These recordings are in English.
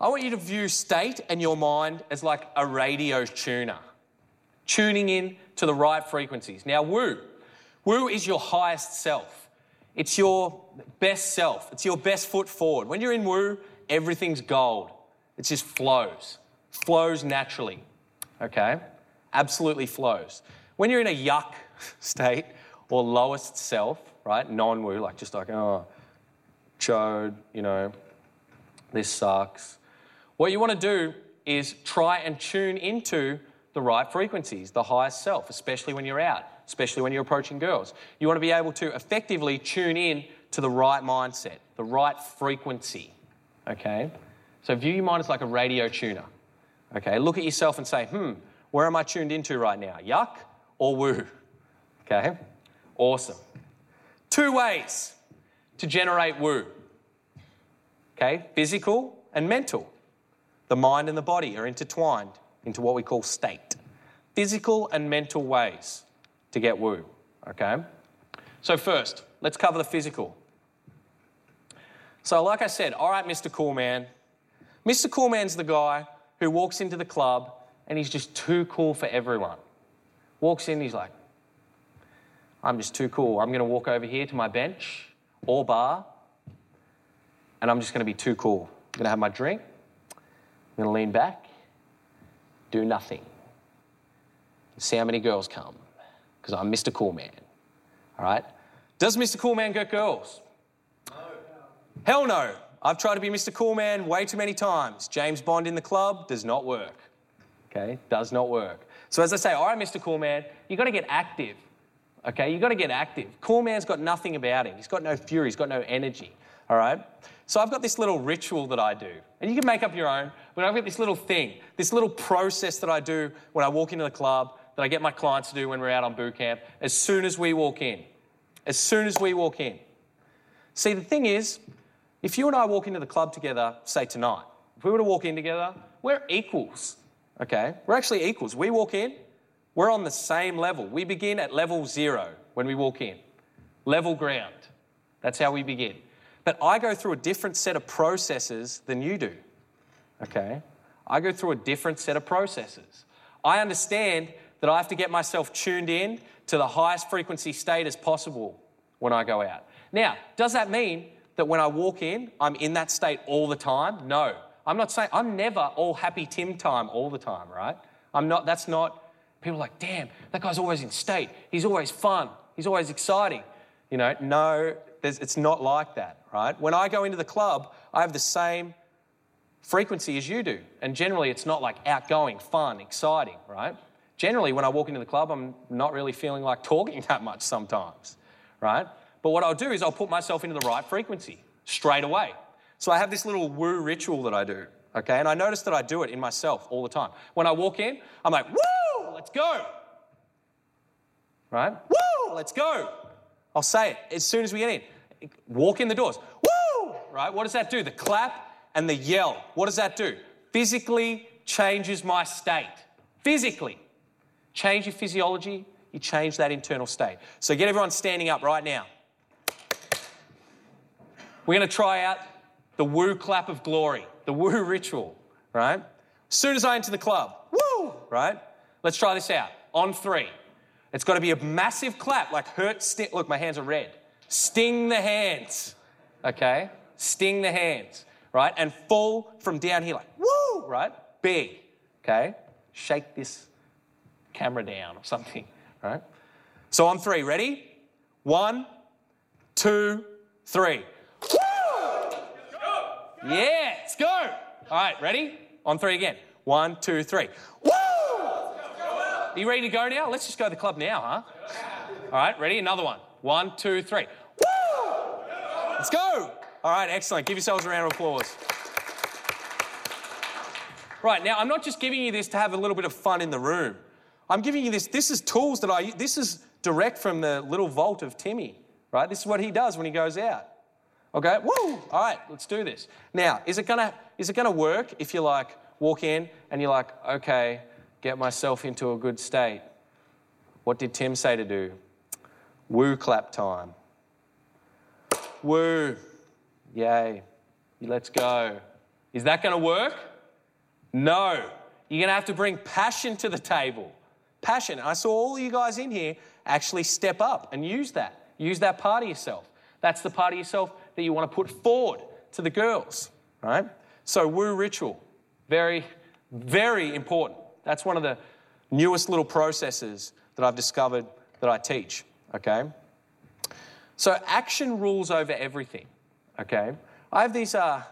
I want you to view state and your mind as like a radio tuner, tuning in to the right frequencies. Now, woo. Woo is your highest self. It's your best self. It's your best foot forward. When you're in woo, everything's gold. It just flows, flows naturally. Okay? Absolutely flows. When you're in a yuck state or lowest self, right? Non woo, like just like, oh, chode, you know, this sucks. What you want to do is try and tune into the right frequencies, the highest self, especially when you're out, especially when you're approaching girls. You want to be able to effectively tune in to the right mindset, the right frequency. Okay? So view your mind as like a radio tuner. Okay? Look at yourself and say, hmm, where am I tuned into right now? Yuck or woo? Okay? Awesome. Two ways to generate woo. Okay? Physical and mental. The mind and the body are intertwined into what we call state. Physical and mental ways to get woo. Okay? So, first, let's cover the physical. So, like I said, all right, Mr. Cool Man. Mr. Cool Man's the guy who walks into the club and he's just too cool for everyone. Walks in, he's like, I'm just too cool. I'm going to walk over here to my bench or bar and I'm just going to be too cool. I'm going to have my drink. I'm going to lean back, do nothing. See how many girls come because I'm Mr. Cool Man. All right? Does Mr. Cool Man get girls? No. Hell no. I've tried to be Mr. Cool Man way too many times. James Bond in the club does not work. Okay? Does not work. So, as I say, all right, Mr. Cool Man, you've got to get active. Okay? You've got to get active. Cool Man's got nothing about him. He's got no fury, he's got no energy. All right? So, I've got this little ritual that I do, and you can make up your own, but I've got this little thing, this little process that I do when I walk into the club that I get my clients to do when we're out on boot camp as soon as we walk in. As soon as we walk in. See, the thing is, if you and I walk into the club together, say tonight, if we were to walk in together, we're equals, okay? We're actually equals. We walk in, we're on the same level. We begin at level zero when we walk in, level ground. That's how we begin. But I go through a different set of processes than you do, okay? I go through a different set of processes. I understand that I have to get myself tuned in to the highest frequency state as possible when I go out. Now, does that mean that when I walk in, I'm in that state all the time? No. I'm not saying I'm never all happy Tim time all the time, right? I'm not, that's not, people are like, damn, that guy's always in state. He's always fun. He's always exciting. You know, no, it's not like that, right? When I go into the club, I have the same frequency as you do. And generally, it's not like outgoing, fun, exciting, right? Generally, when I walk into the club, I'm not really feeling like talking that much sometimes, right? But what I'll do is I'll put myself into the right frequency straight away. So I have this little woo ritual that I do, okay? And I notice that I do it in myself all the time. When I walk in, I'm like, woo, let's go. Right? Woo, let's go. I'll say it as soon as we get in. Walk in the doors. Woo! Right? What does that do? The clap and the yell. What does that do? Physically changes my state. Physically. Change your physiology, you change that internal state. So get everyone standing up right now. We're going to try out the woo clap of glory, the woo ritual, right? As soon as I enter the club, woo, right? Let's try this out. On three. It's got to be a massive clap, like hurt, sting. Look, my hands are red. Sting the hands, okay? Sting the hands, right? And fall from down here, like woo, right? B. okay? Shake this camera down or something, right? So on three, ready? One, two, three. Woo! Yeah, let's go. All right, ready? On three again. One, two, three. Woo! Are you ready to go now? Let's just go to the club now, huh? All right, ready? Another one. One, two, three. Woo! Let's go. All right, excellent. Give yourselves a round of applause. Right, now I'm not just giving you this to have a little bit of fun in the room. I'm giving you this. This is tools that I, this is direct from the little vault of Timmy, right? This is what he does when he goes out. Okay, woo! All right, let's do this. Now, is it gonna is it gonna work if you like walk in and you're like, okay, get myself into a good state? What did Tim say to do? Woo clap time. Woo. Yay. Let's go. Is that going to work? No. You're going to have to bring passion to the table. Passion. I saw all you guys in here actually step up and use that. Use that part of yourself. That's the part of yourself that you want to put forward to the girls, right? So, woo ritual, very, very important. That's one of the newest little processes that I've discovered that I teach, okay? So, action rules over everything, okay? I have these, uh,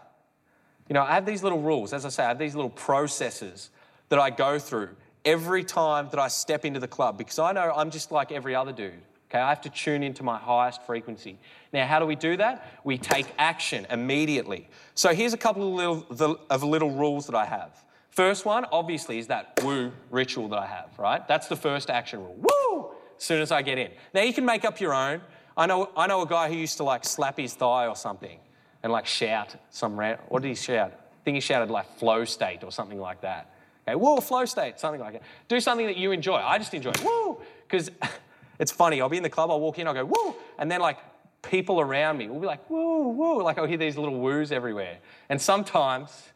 you know, I have these little rules. As I say, I have these little processes that I go through every time that I step into the club because I know I'm just like every other dude. Okay, I have to tune into my highest frequency. Now, how do we do that? We take action immediately. So here's a couple of little, of little rules that I have. First one, obviously, is that woo ritual that I have, right? That's the first action rule. Woo! As soon as I get in. Now, you can make up your own. I know, I know a guy who used to like slap his thigh or something and like shout some, rant. what did he shout? I think he shouted like flow state or something like that. Okay, whoa, flow state, something like that. Do something that you enjoy. I just enjoy. Woo! Because it's funny. I'll be in the club, I'll walk in, I'll go, woo! And then like people around me will be like, woo, woo. Like I'll hear these little woos everywhere. And sometimes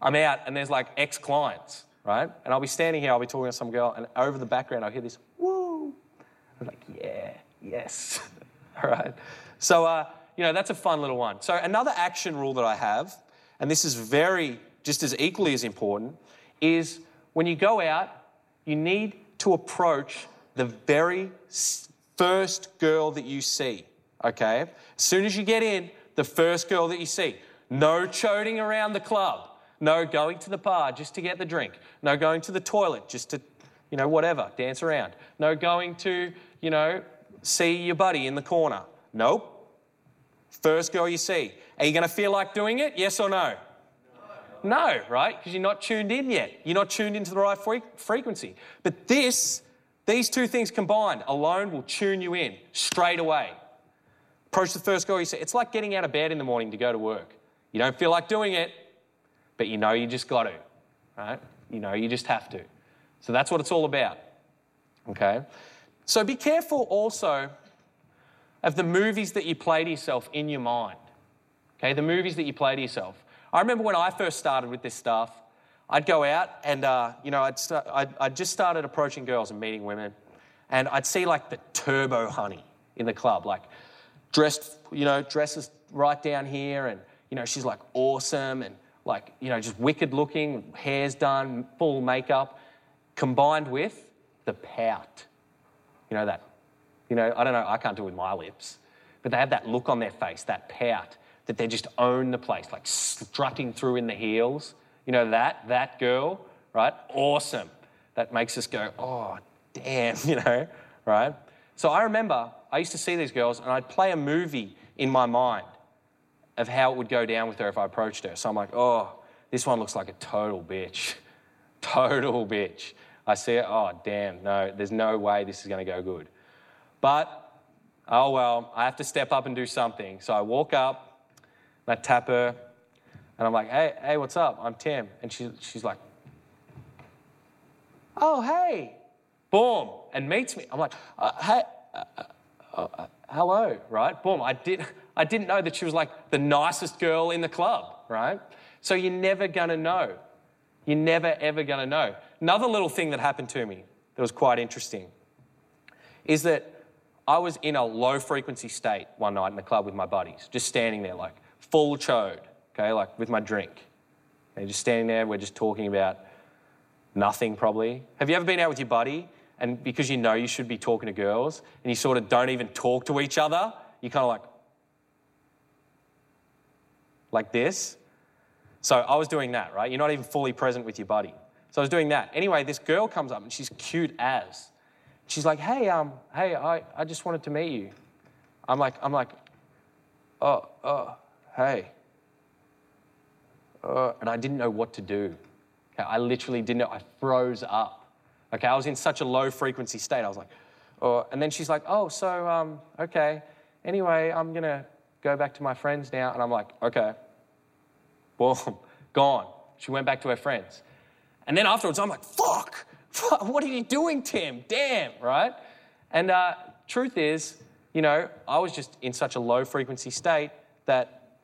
I'm out and there's like ex clients, right? And I'll be standing here, I'll be talking to some girl, and over the background, I'll hear this, woo. I'm like, yeah, yes. All right. So, uh, you know, that's a fun little one. So, another action rule that I have, and this is very, just as equally as important, is when you go out, you need to approach the very first girl that you see, okay? As soon as you get in, the first girl that you see. No choding around the club. No going to the bar just to get the drink. No going to the toilet just to, you know, whatever, dance around. No going to, you know, see your buddy in the corner. Nope. First girl you see. Are you going to feel like doing it? Yes or no? No, right? Because you're not tuned in yet. You're not tuned into the right frequency. But this, these two things combined alone will tune you in straight away. Approach the first girl you see. It's like getting out of bed in the morning to go to work. You don't feel like doing it, but you know you just got to, right? You know you just have to. So that's what it's all about. Okay? So be careful also of the movies that you play to yourself in your mind. Okay? The movies that you play to yourself. I remember when I first started with this stuff, I'd go out and, uh, you know, I'd, I'd, I'd just started approaching girls and meeting women, and I'd see like the turbo honey in the club, like dressed, you know, dresses right down here, and, you know, she's like awesome and like, you know, just wicked looking, hair's done, full makeup, combined with the pout. You know, that, you know, I don't know, I can't do it with my lips, but they have that look on their face, that pout that they just own the place, like strutting through in the heels. You know, that, that girl, right? Awesome. That makes us go, oh, damn, you know, right? So I remember I used to see these girls and I'd play a movie in my mind of how it would go down with her if I approached her. So I'm like, oh, this one looks like a total bitch. Total bitch. I see it, oh, damn, no, there's no way this is going to go good. But, oh well, I have to step up and do something. So I walk up, and I tap her, and I'm like, hey, hey, what's up? I'm Tim. And she, she's like, oh, hey. Boom. And meets me. I'm like, uh, hey, uh, uh, uh, hello, right? Boom. I, did, I didn't know that she was like the nicest girl in the club, right? So you're never going to know. You're never, ever going to know. Another little thing that happened to me that was quite interesting is that I was in a low frequency state one night in the club with my buddies, just standing there like, full chode, okay, like with my drink. And just standing there, we're just talking about nothing probably. Have you ever been out with your buddy and because you know you should be talking to girls and you sort of don't even talk to each other, you kind of like, like this? So I was doing that, right? You're not even fully present with your buddy. So I was doing that. Anyway, this girl comes up and she's cute as. She's like, hey, um, hey, I, I just wanted to meet you. I'm like, I'm like, oh, oh, hey. Uh, and I didn't know what to do. Okay, I literally didn't know. I froze up. Okay, I was in such a low frequency state. I was like, oh. And then she's like, oh, so, um, okay. Anyway, I'm going to go back to my friends now. And I'm like, okay. Boom, gone. She went back to her friends. And then afterwards, I'm like, fuck, fuck what are you doing, Tim? Damn, right? And uh, truth is, you know, I was just in such a low frequency state that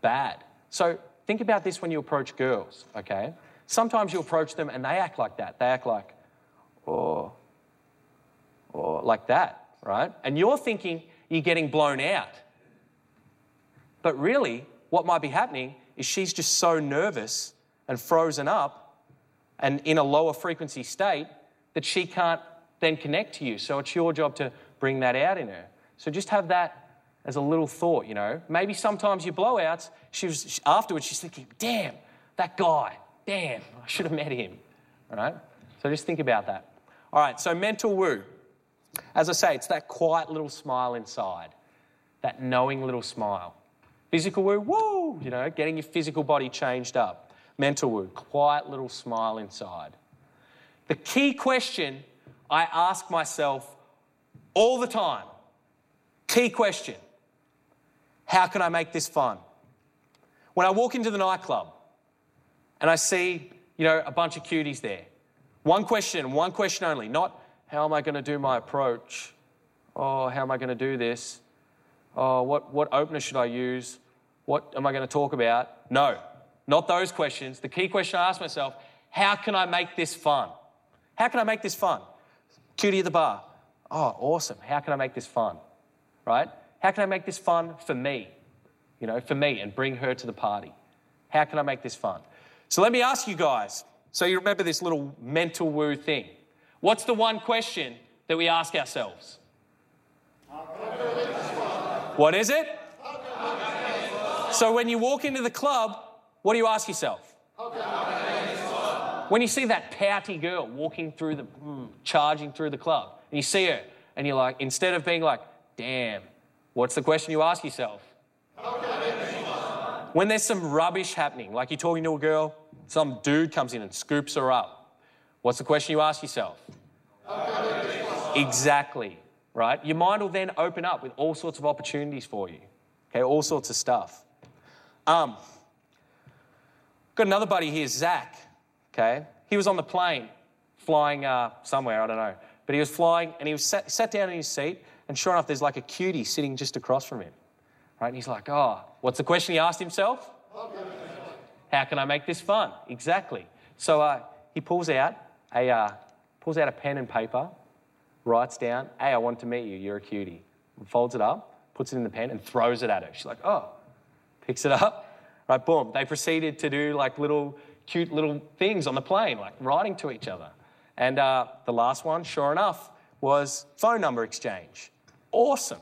bad. So think about this when you approach girls, okay? Sometimes you approach them and they act like that. They act like, or, or like that, right? And you're thinking you're getting blown out. But really, what might be happening is she's just so nervous and frozen up and in a lower frequency state that she can't then connect to you. So it's your job to bring that out in her. So just have that as a little thought, you know. Maybe sometimes your blowouts, she was afterwards she's thinking, damn, that guy, damn, I should have met him. All right? So just think about that. All right, so mental woo. As I say, it's that quiet little smile inside, that knowing little smile. Physical woo, woo, you know, getting your physical body changed up. Mental woo, quiet little smile inside. The key question I ask myself all the time, key question how can I make this fun? When I walk into the nightclub and I see, you know, a bunch of cuties there, one question, one question only, not how am I going to do my approach? Oh, how am I going to do this? Oh, what, what opener should I use? What am I going to talk about? No, not those questions. The key question I ask myself how can I make this fun? How can I make this fun? Cutie at the bar. Oh, awesome. How can I make this fun? Right? How can I make this fun for me? You know, for me and bring her to the party. How can I make this fun? So let me ask you guys. So you remember this little mental woo thing. What's the one question that we ask ourselves? What is it? So when you walk into the club, what do you ask yourself? When you see that pouty girl walking through the, mm, charging through the club, and you see her, and you're like, instead of being like, damn, What's the question you ask yourself? When there's some rubbish happening, like you're talking to a girl, some dude comes in and scoops her up. What's the question you ask yourself? Exactly, right? Your mind will then open up with all sorts of opportunities for you, okay, all sorts of stuff. Um, got another buddy here, Zach, okay? He was on the plane flying uh, somewhere, I don't know, but he was flying and he was sat, sat down in his seat and sure enough, there's like a cutie sitting just across from him. Right? And he's like, oh, what's the question he asked himself? How can I make this fun? Exactly. So uh, he pulls out a uh, pulls out a pen and paper, writes down, "Hey, I want to meet you. You're a cutie." Folds it up, puts it in the pen, and throws it at her. She's like, "Oh," picks it up. Right, boom. They proceeded to do like little cute little things on the plane, like writing to each other. And uh, the last one, sure enough, was phone number exchange. Awesome.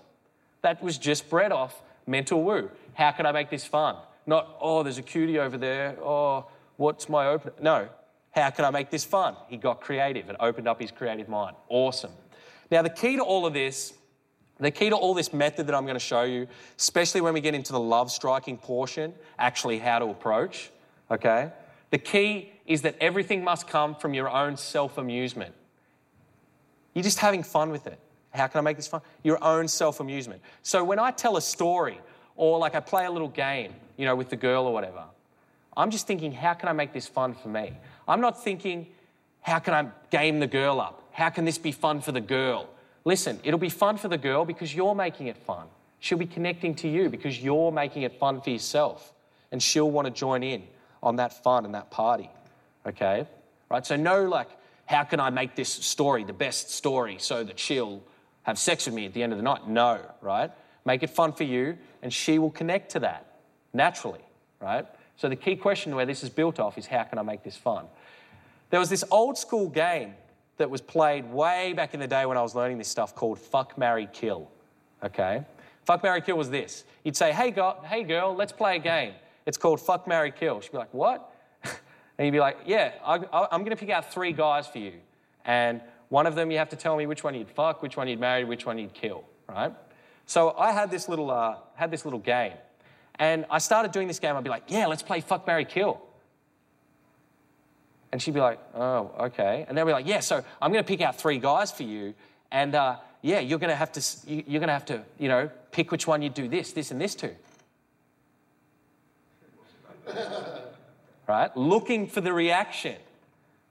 That was just bred off mental woo. How can I make this fun? Not, oh, there's a cutie over there. Oh, what's my open? No. How can I make this fun? He got creative and opened up his creative mind. Awesome. Now, the key to all of this, the key to all this method that I'm going to show you, especially when we get into the love striking portion, actually how to approach, okay? The key is that everything must come from your own self amusement. You're just having fun with it. How can I make this fun? Your own self amusement. So when I tell a story or like I play a little game, you know, with the girl or whatever, I'm just thinking, how can I make this fun for me? I'm not thinking, how can I game the girl up? How can this be fun for the girl? Listen, it'll be fun for the girl because you're making it fun. She'll be connecting to you because you're making it fun for yourself. And she'll want to join in on that fun and that party. Okay? Right? So, no, like, how can I make this story the best story so that she'll have sex with me at the end of the night. No, right? Make it fun for you, and she will connect to that naturally, right? So the key question where this is built off is how can I make this fun? There was this old school game that was played way back in the day when I was learning this stuff called Fuck, Marry, Kill. Okay? Fuck, Marry, Kill was this. You'd say, hey, go- hey girl, let's play a game. It's called Fuck, Marry, Kill. She'd be like, what? and you'd be like, yeah, I, I'm going to pick out three guys for you. And one of them, you have to tell me which one you'd fuck, which one you'd marry, which one you'd kill, right? So I had this little, uh, had this little game. And I started doing this game. I'd be like, yeah, let's play fuck, marry, kill. And she'd be like, oh, okay. And they'll be like, yeah, so I'm going to pick out three guys for you. And uh, yeah, you're going to have to, you're going to have to, you know, pick which one you do this, this, and this to. right? Looking for the reaction,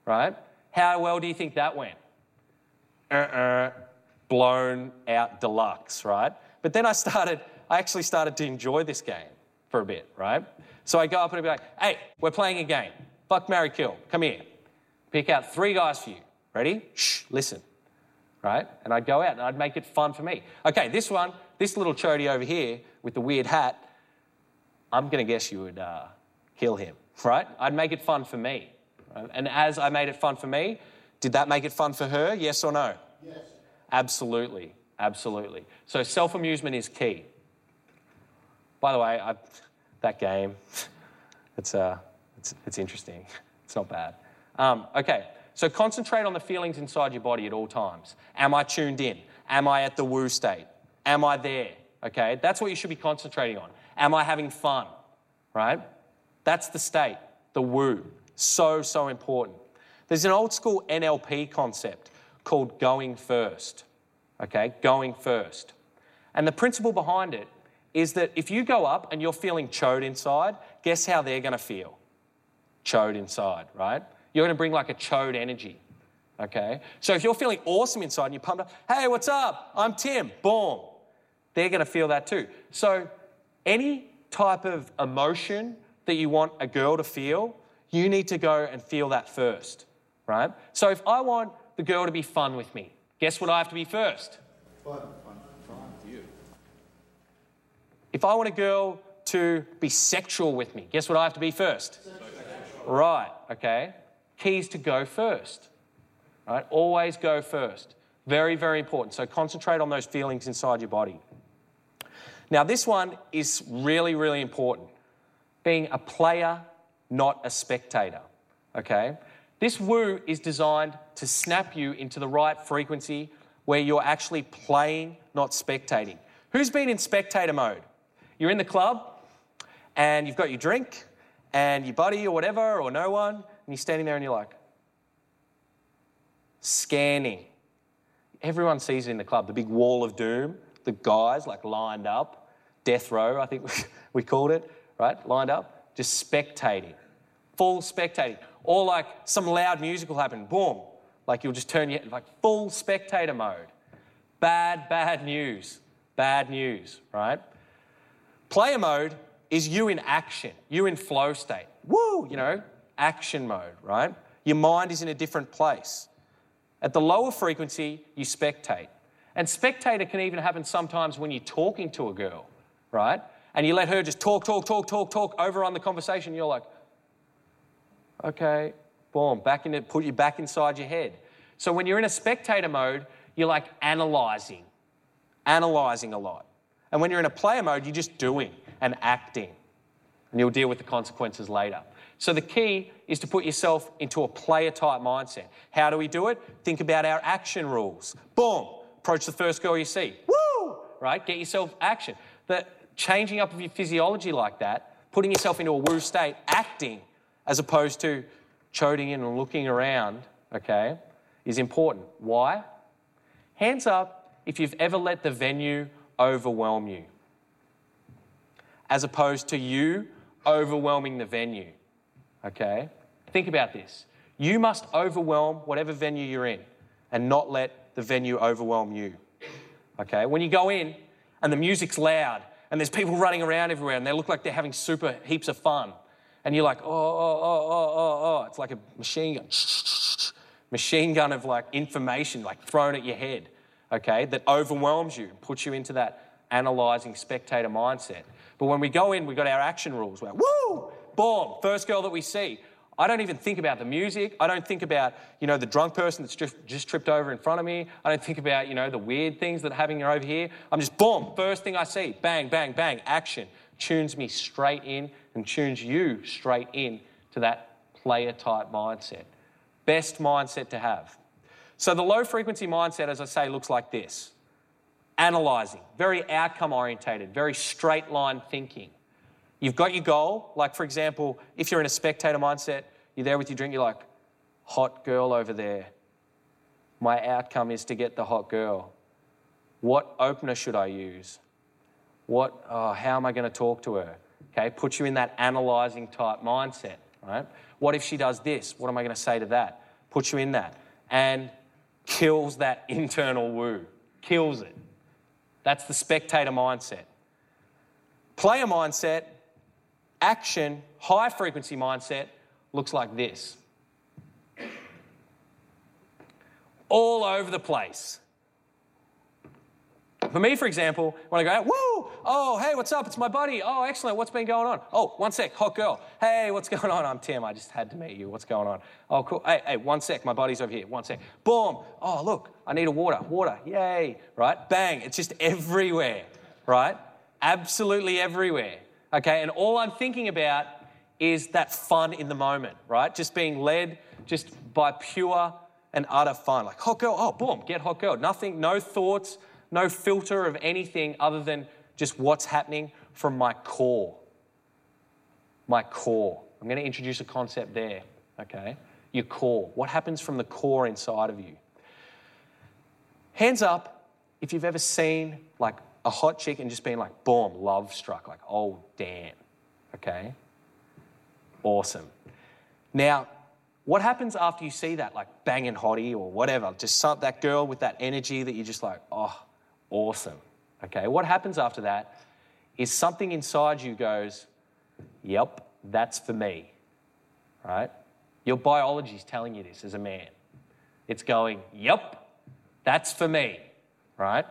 right? How well do you think that went? Uh-uh, blown out deluxe, right? But then I started, I actually started to enjoy this game, for a bit, right? So I go up and I'd be like, hey, we're playing a game. Fuck, marry, kill. Come here. Pick out three guys for you. Ready? Shh, listen. Right? And I'd go out and I'd make it fun for me. Okay, this one, this little chody over here with the weird hat, I'm going to guess you would uh, kill him, right? I'd make it fun for me. Right? And as I made it fun for me, did that make it fun for her? Yes or no? Yes. Absolutely. Absolutely. So self amusement is key. By the way, I, that game, it's, uh, it's, it's interesting. It's not bad. Um, okay, so concentrate on the feelings inside your body at all times. Am I tuned in? Am I at the woo state? Am I there? Okay, that's what you should be concentrating on. Am I having fun? Right? That's the state, the woo. So, so important. There's an old school NLP concept called going first. Okay, going first. And the principle behind it is that if you go up and you're feeling chode inside, guess how they're going to feel? Chode inside, right? You're going to bring like a chode energy. Okay? So if you're feeling awesome inside and you're pumped up, hey, what's up? I'm Tim. Boom. They're going to feel that too. So any type of emotion that you want a girl to feel, you need to go and feel that first, right? So if I want the girl to be fun with me, guess what I have to be first? Fun, fun, fun you. If I want a girl to be sexual with me, guess what I have to be first? Sexual. Right, okay. Keys to go first. Right? Always go first. Very, very important. So concentrate on those feelings inside your body. Now, this one is really, really important. Being a player, not a spectator. Okay? This woo is designed to snap you into the right frequency where you're actually playing, not spectating. Who's been in spectator mode? You're in the club and you've got your drink and your buddy or whatever, or no one, and you're standing there and you're like, scanning. Everyone sees it in the club, the big wall of doom, the guys like lined up death row, I think we called it, right? Lined up, just spectating, full spectating. Or like some loud music will happen, boom, like you'll just turn your like full spectator mode. Bad, bad news, bad news, right? Player mode is you in action, you in flow state. Woo, you know, action mode, right? Your mind is in a different place. At the lower frequency, you spectate. And spectator can even happen sometimes when you're talking to a girl right? And you let her just talk, talk, talk, talk, talk, overrun the conversation. You're like, okay, boom, back in it, put you back inside your head. So when you're in a spectator mode, you're like analyzing, analyzing a lot. And when you're in a player mode, you're just doing and acting. And you'll deal with the consequences later. So the key is to put yourself into a player type mindset. How do we do it? Think about our action rules. Boom, approach the first girl you see. Woo! Right? Get yourself action. The changing up of your physiology like that, putting yourself into a woo state, acting, as opposed to choding in and looking around, okay, is important. Why? Hands up if you've ever let the venue overwhelm you, as opposed to you overwhelming the venue, okay? Think about this. You must overwhelm whatever venue you're in and not let the venue overwhelm you. Okay? When you go in and the music's loud and there's people running around everywhere and they look like they're having super heaps of fun. And you're like, oh, oh, oh, oh, oh, oh. It's like a machine gun, machine gun of like information like thrown at your head, okay, that overwhelms you, puts you into that analyzing spectator mindset. But when we go in, we've got our action rules. We're, woo, boom, first girl that we see. I don't even think about the music. I don't think about, you know, the drunk person that's just, just tripped over in front of me. I don't think about, you know, the weird things that are happening over here. I'm just, boom, first thing I see, bang, bang, bang, action. Tunes me straight in and tunes you straight in to that player type mindset. Best mindset to have. So the low frequency mindset, as I say, looks like this analyzing, very outcome orientated, very straight line thinking. You've got your goal. Like, for example, if you're in a spectator mindset, you're there with your drink, you're like, hot girl over there. My outcome is to get the hot girl. What opener should I use? What, oh, how am I going to talk to her? Okay, put you in that analyzing type mindset, right? What if she does this? What am I going to say to that? Put you in that. And kills that internal woo, kills it. That's the spectator mindset. Player mindset action, high frequency mindset looks like this all over the place. For me, for example, when I go out, woo, oh, hey, what's up? It's my buddy. Oh, excellent. What's been going on? Oh, one sec, hot girl. Hey, what's going on? I'm Tim. I just had to meet you. What's going on? Oh, cool. Hey, hey, one sec. My buddy's over here. One sec. Boom. Oh, look, I need a water. Water. Yay. Right? Bang. It's just everywhere. Right? Absolutely everywhere. Okay. And all I'm thinking about is that fun in the moment, right? Just being led just by pure and utter fun. Like hot girl, oh, boom, get hot girl. Nothing, no thoughts, no filter of anything other than just what's happening from my core. My core. I'm going to introduce a concept there, okay? Your core. What happens from the core inside of you? Hands up if you've ever seen like a hot chick and just been like, boom, love struck, like, oh, damn, okay? Awesome. Now, what happens after you see that, like banging hottie or whatever, just some, that girl with that energy that you're just like, oh, awesome. Okay, what happens after that is something inside you goes, yep, that's for me, right? Your biology is telling you this as a man. It's going, yep, that's for me, right?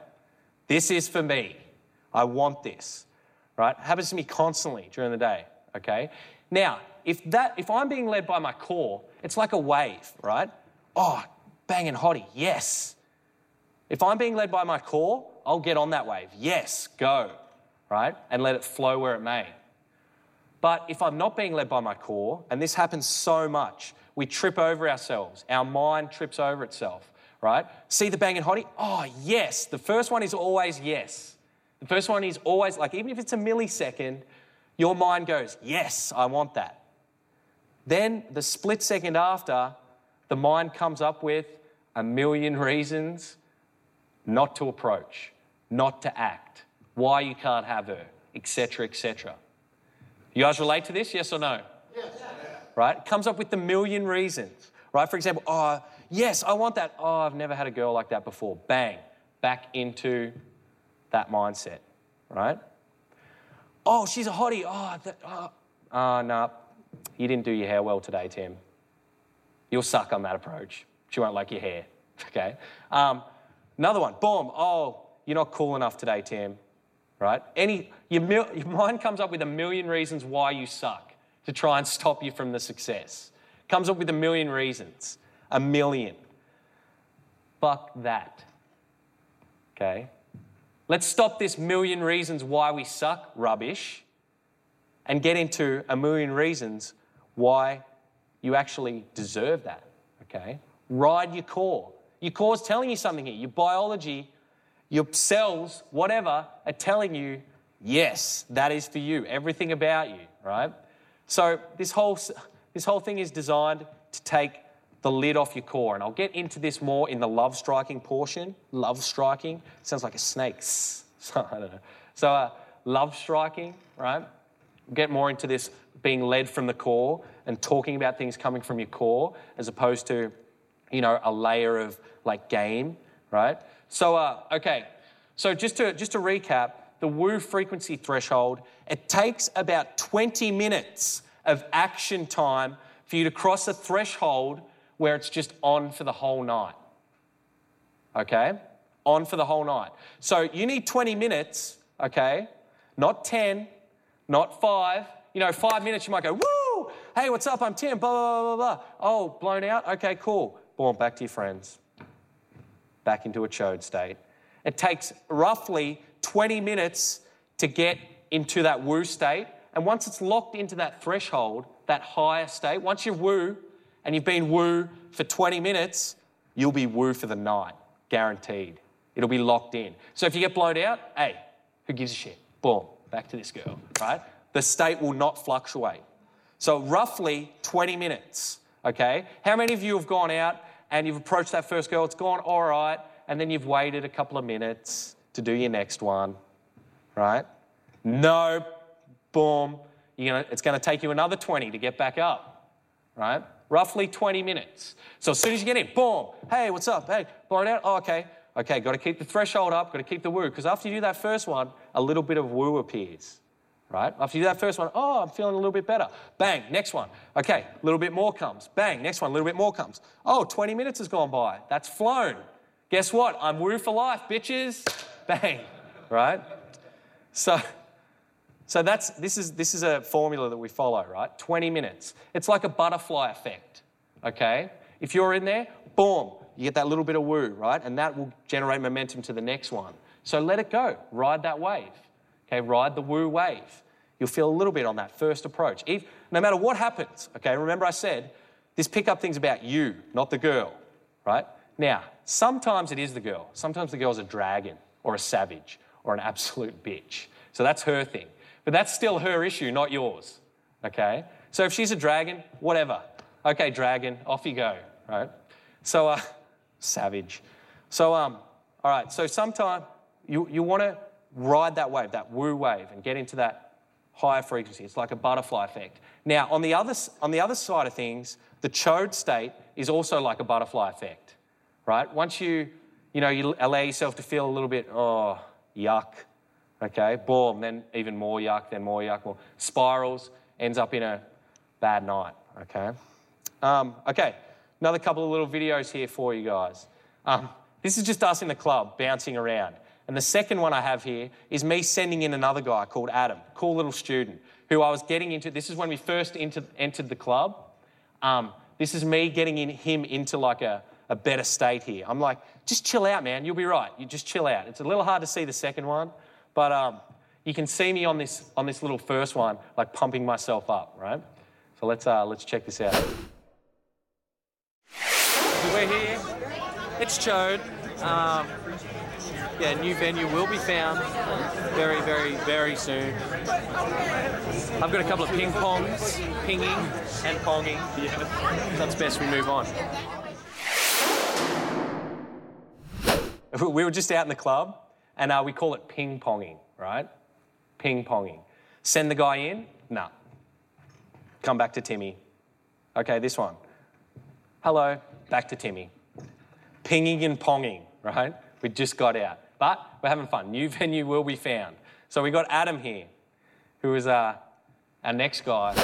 This is for me. I want this, right? It happens to me constantly during the day, okay? Now, if that if I'm being led by my core, it's like a wave, right? Oh, banging hottie, yes. If I'm being led by my core, I'll get on that wave. Yes, go, right? And let it flow where it may. But if I'm not being led by my core, and this happens so much, we trip over ourselves. Our mind trips over itself, right? See the banging hottie? Oh, yes. The first one is always yes. The first one is always like, even if it's a millisecond, your mind goes, yes, I want that. Then, the split second after, the mind comes up with a million reasons not to approach, not to act, why you can't have her, etc., etc. You guys relate to this, yes or no? Yes. Right? It comes up with a million reasons. Right? For example, oh, yes, I want that. Oh, I've never had a girl like that before. Bang, back into that mindset. Right? Oh, she's a hottie. Oh, that, oh, oh no, you didn't do your hair well today, Tim. You'll suck on that approach. She won't like your hair. Okay. Um, another one. Boom. Oh, you're not cool enough today, Tim. Right? Any your, your mind comes up with a million reasons why you suck to try and stop you from the success. Comes up with a million reasons. A million. Fuck that. Okay. Let's stop this million reasons why we suck rubbish and get into a million reasons why you actually deserve that. Okay? Ride your core. Your core is telling you something here. Your biology, your cells, whatever, are telling you, yes, that is for you. Everything about you, right? So this whole this whole thing is designed to take the lid off your core. And I'll get into this more in the love striking portion. Love striking sounds like a snake. So I don't know. So uh, love striking, right? Get more into this being led from the core and talking about things coming from your core as opposed to, you know, a layer of like game, right? So, uh, okay. So just to just to recap, the woo frequency threshold, it takes about 20 minutes of action time for you to cross a threshold where it's just on for the whole night. Okay? On for the whole night. So you need 20 minutes, okay? Not 10, not 5, you know, five minutes, you might go, woo, hey, what's up? I'm Tim, blah, blah, blah, blah. Blah. Oh, blown out? Okay, cool. Boom, back to your friends. Back into a chode state. It takes roughly 20 minutes to get into that woo state. And once it's locked into that threshold, that higher state, once you woo and you've been woo for 20 minutes, you'll be woo for the night, guaranteed. It'll be locked in. So if you get blown out, hey, who gives a shit? Boom, back to this girl, right? the state will not fluctuate. So, roughly 20 minutes, okay? How many of you have gone out and you've approached that first girl, it's gone all right, and then you've waited a couple of minutes to do your next one, right? No, boom, gonna, it's gonna take you another 20 to get back up, right? Roughly 20 minutes. So, as soon as you get in, boom, hey, what's up? Hey, blow it out? Oh, okay. Okay, got to keep the threshold up, got to keep the woo, because after you do that first one, a little bit of woo appears right? After you do that first one, oh, I'm feeling a little bit better. Bang, next one. Okay, a little bit more comes. Bang, next one, a little bit more comes. Oh, 20 minutes has gone by. That's flown. Guess what? I'm woo for life, bitches. Bang, right? So, so that's this is this is a formula that we follow, right? 20 minutes. It's like a butterfly effect. Okay? If you're in there, boom, you get that little bit of woo, right? And that will generate momentum to the next one. So let it go. Ride that wave. Okay, ride the woo wave. You'll feel a little bit on that first approach. If, no matter what happens, okay, remember I said this pickup thing's about you, not the girl, right? Now, sometimes it is the girl. Sometimes the girl's a dragon or a savage or an absolute bitch. So that's her thing. But that's still her issue, not yours, okay? So if she's a dragon, whatever. Okay, dragon, off you go, right? So, uh, savage. So, um, all right, so sometime you, you want to ride that wave, that woo wave, and get into that higher frequency. It's like a butterfly effect. Now, on the other, on the other side of things, the chode state is also like a butterfly effect, right? Once you, you know, you allow yourself to feel a little bit, oh, yuck, okay, boom, then even more yuck, then more yuck, more spirals, ends up in a bad night, okay? Um, okay, another couple of little videos here for you guys. Um, this is just us in the club bouncing around. And the second one I have here is me sending in another guy called Adam, cool little student, who I was getting into. This is when we first entered, the club. Um, this is me getting in, him into like a, a better state here. I'm like, just chill out, man. You'll be right. You just chill out. It's a little hard to see the second one, but um, you can see me on this on this little first one, like pumping myself up, right? So let's uh, let's check this out. It's Chode. Um, yeah, new venue will be found very, very, very soon. I've got a couple of ping pongs, pinging and ponging. Yeah. That's best we move on. We were just out in the club, and uh, we call it ping ponging, right? Ping ponging. Send the guy in? Nah. Come back to Timmy. Okay, this one. Hello, back to Timmy. Pinging and ponging, right? We just got out. But we're having fun. New venue will be found. So we got Adam here, who is uh, our next guy.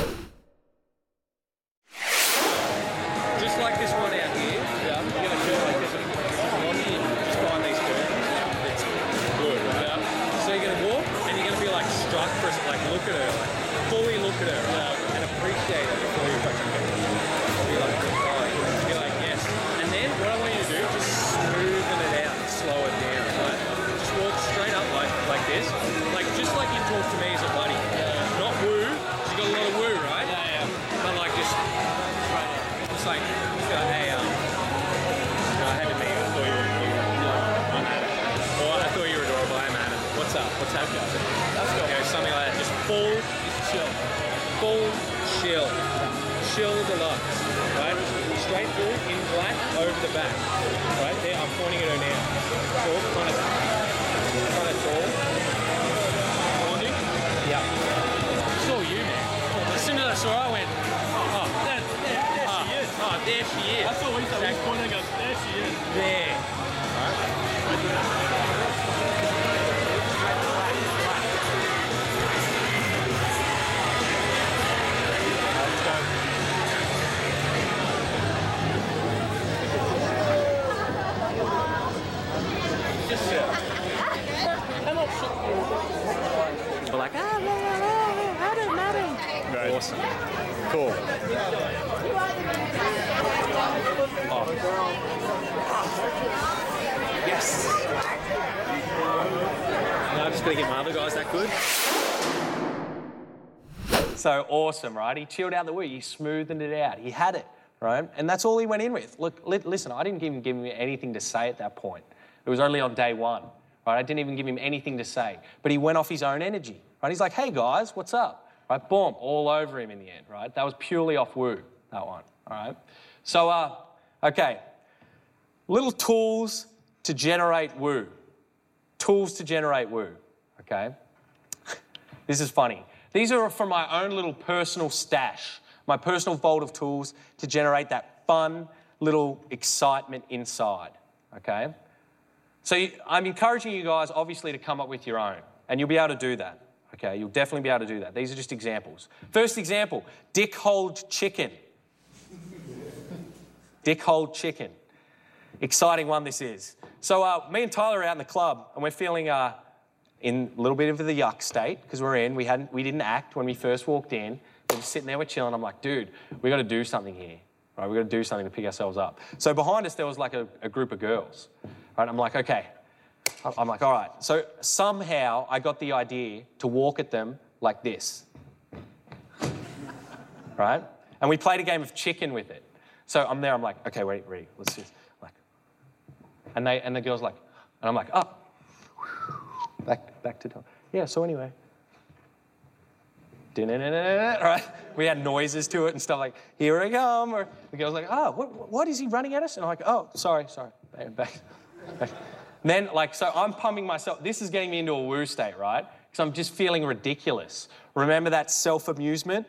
So awesome, right? He chilled out the wheel. He smoothed it out. He had it, right? And that's all he went in with. Look, li- listen, I didn't even give him anything to say at that point. It was only on day one, right? I didn't even give him anything to say. But he went off his own energy, right? He's like, hey guys, what's up? Right? Boom, all over him in the end, right? That was purely off woo, that one, all right? So, uh, okay, little tools to generate woo. Tools to generate woo, okay? This is funny. These are from my own little personal stash, my personal vault of tools to generate that fun little excitement inside, okay? So I'm encouraging you guys, obviously, to come up with your own, and you'll be able to do that, Okay, you'll definitely be able to do that. These are just examples. First example dick hold chicken. dick hold chicken. Exciting one this is. So, uh, me and Tyler are out in the club and we're feeling uh, in a little bit of the yuck state because we're in. We, hadn't, we didn't act when we first walked in. We're just sitting there, we're chilling. I'm like, dude, we got to do something here. Right, we got to do something to pick ourselves up. So behind us there was like a, a group of girls. Right, I'm like, okay. I'm like, all right. So somehow I got the idea to walk at them like this. Right? And we played a game of chicken with it. So I'm there, I'm like, okay, wait, ready, let's just like and they and the girl's like, and I'm like, up. Back back to top. Yeah, so anyway. Right? We had noises to it and stuff like, here I come. Or the girl's like, oh, what, what is he running at us? And I'm like, oh, sorry, sorry. Back, back. back. Then, like, so I'm pumping myself. This is getting me into a woo state, right? Because I'm just feeling ridiculous. Remember that self amusement?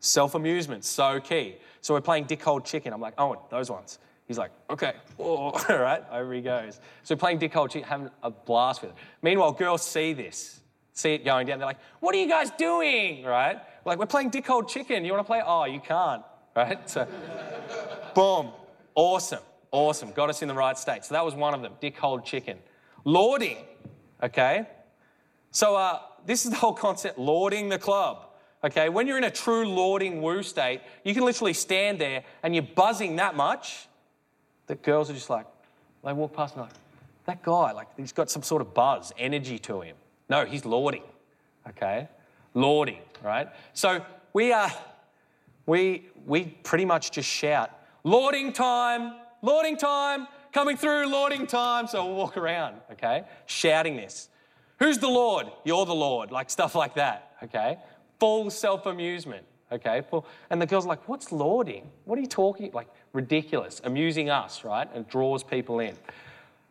Self amusement, so key. So we're playing Dick Hold Chicken. I'm like, oh, those ones. He's like, okay, all right, over he goes. So playing Dick Chicken, having a blast with it. Meanwhile, girls see this see it going down. They're like, what are you guys doing? Right? We're like, we're playing Dick Hold Chicken. You want to play? Oh, you can't. Right? So, boom. Awesome. Awesome. Got us in the right state. So that was one of them, Dick Hold Chicken. Lording. Okay? So uh, this is the whole concept, lording the club. Okay, when you're in a true lording woo state, you can literally stand there and you're buzzing that much that girls are just like, they walk past and like, that guy, like he's got some sort of buzz, energy to him. No, he's lording. Okay? Lording, right? So we are, we, we pretty much just shout, Lording time, Lording time, coming through, Lording time. So we'll walk around, okay? Shouting this. Who's the Lord? You're the Lord, like stuff like that, okay? Full self amusement, okay? And the girl's like, What's lording? What are you talking? Like, ridiculous, amusing us, right? And draws people in.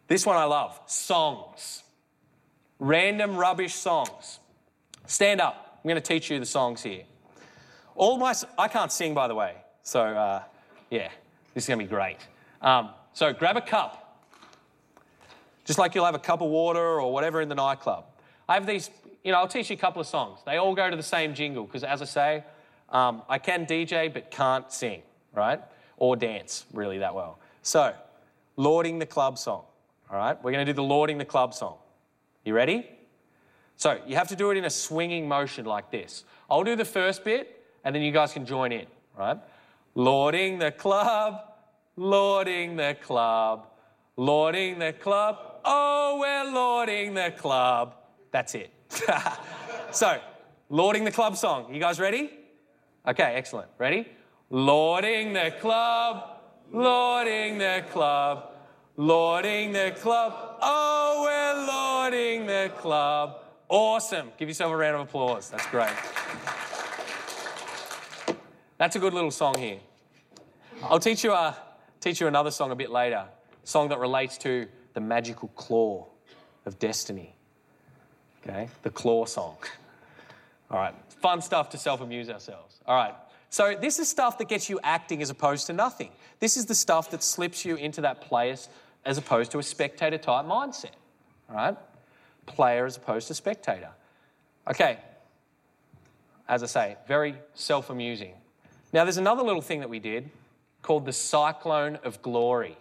This one I love songs random rubbish songs. Stand up. I'm going to teach you the songs here. All my, I can't sing, by the way. So, uh, yeah, this is going to be great. Um, so, grab a cup. Just like you'll have a cup of water or whatever in the nightclub. I have these, you know, I'll teach you a couple of songs. They all go to the same jingle because, as I say, um, I can DJ but can't sing, right? Or dance really that well. So, Lording the Club song. All right, we're going to do the Lording the Club song. You ready? So you have to do it in a swinging motion like this. I'll do the first bit and then you guys can join in, right? Lording the club, lording the club, lording the club. Oh, we're lording the club. That's it. so, lording the club song. You guys ready? Okay, excellent. Ready? Lording the club, lording the club, Lording the club. Oh, we're lording the club. Awesome. Give yourself a round of applause. That's great. That's a good little song here. I'll teach you, a, teach you another song a bit later. A song that relates to the magical claw of destiny. Okay? The claw song. All right. Fun stuff to self amuse ourselves. All right. So, this is stuff that gets you acting as opposed to nothing. This is the stuff that slips you into that place as opposed to a spectator type mindset. All right? Player as opposed to spectator. Okay, as I say, very self amusing. Now, there's another little thing that we did called the cyclone of glory.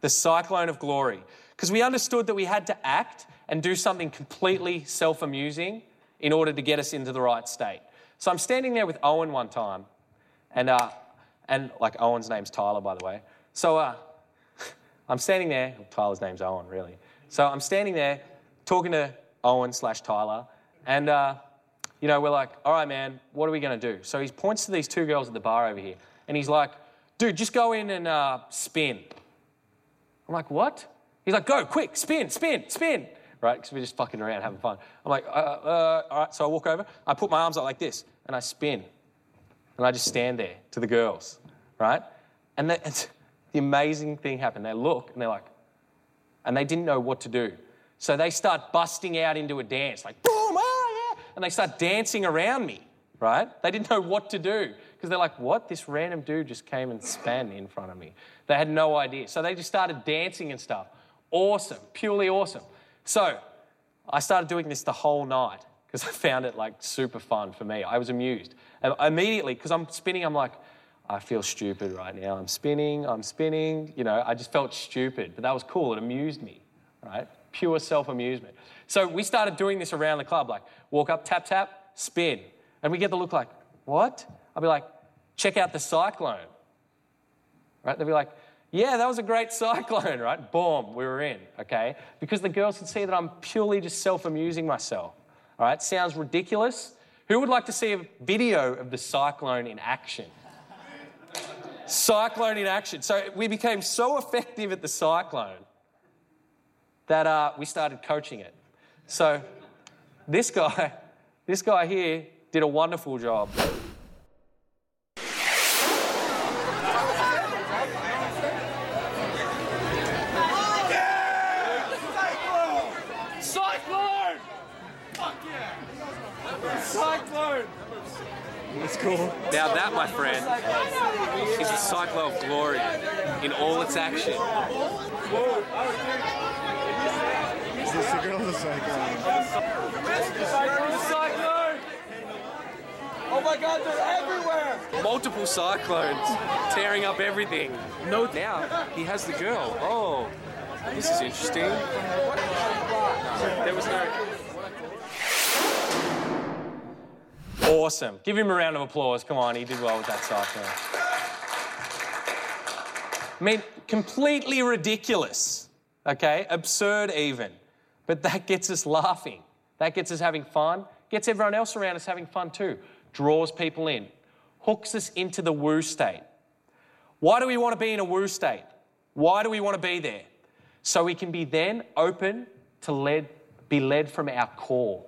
The cyclone of glory. Because we understood that we had to act and do something completely self amusing in order to get us into the right state. So I'm standing there with Owen one time, and, uh, and like Owen's name's Tyler, by the way. So uh, I'm standing there, Tyler's name's Owen, really. So I'm standing there talking to Owen slash Tyler, and, uh, you know, we're like, all right, man, what are we going to do? So he points to these two girls at the bar over here, and he's like, dude, just go in and uh, spin. I'm like, what? He's like, go, quick, spin, spin, spin. Right? Because we're just fucking around having fun. I'm like, uh, uh, all right. So I walk over, I put my arms up like this, and I spin. And I just stand there to the girls, right? And, the, the amazing thing happened. They look and they're like, and they didn't know what to do. So they start busting out into a dance, like boom, oh yeah, and they start dancing around me, right? They didn't know what to do because they're like, what? This random dude just came and span in front of me. They had no idea. So they just started dancing and stuff. Awesome, purely awesome. So I started doing this the whole night because I found it like super fun for me. I was amused. And immediately, because I'm spinning, I'm like, I feel stupid right now. I'm spinning, I'm spinning. You know, I just felt stupid, but that was cool. It amused me, right? Pure self amusement. So we started doing this around the club, like walk up, tap, tap, spin. And we get the look like, what? I'll be like, check out the cyclone. Right? They'll be like, yeah, that was a great cyclone, right? Boom, we were in, okay? Because the girls can see that I'm purely just self amusing myself. All right, sounds ridiculous. Who would like to see a video of the cyclone in action? cyclone in action. So we became so effective at the cyclone that uh, we started coaching it. So this guy, this guy here did a wonderful job. Cyclone! Fuck yeah! Cyclone! That's cool. Now that, my friend, is a cyclone of glory in all its action. Is this the girl in the cyclone? Cyclone! Oh my god, they're everywhere! Multiple cyclones tearing up everything. No, now he has the girl. Oh, this is interesting. There was no. Awesome. Give him a round of applause. Come on, he did well with that cyclone. I mean, completely ridiculous, okay? Absurd, even. But that gets us laughing. That gets us having fun, gets everyone else around us having fun too, draws people in, hooks us into the woo state. Why do we want to be in a woo state? Why do we want to be there? So we can be then open to be led from our core,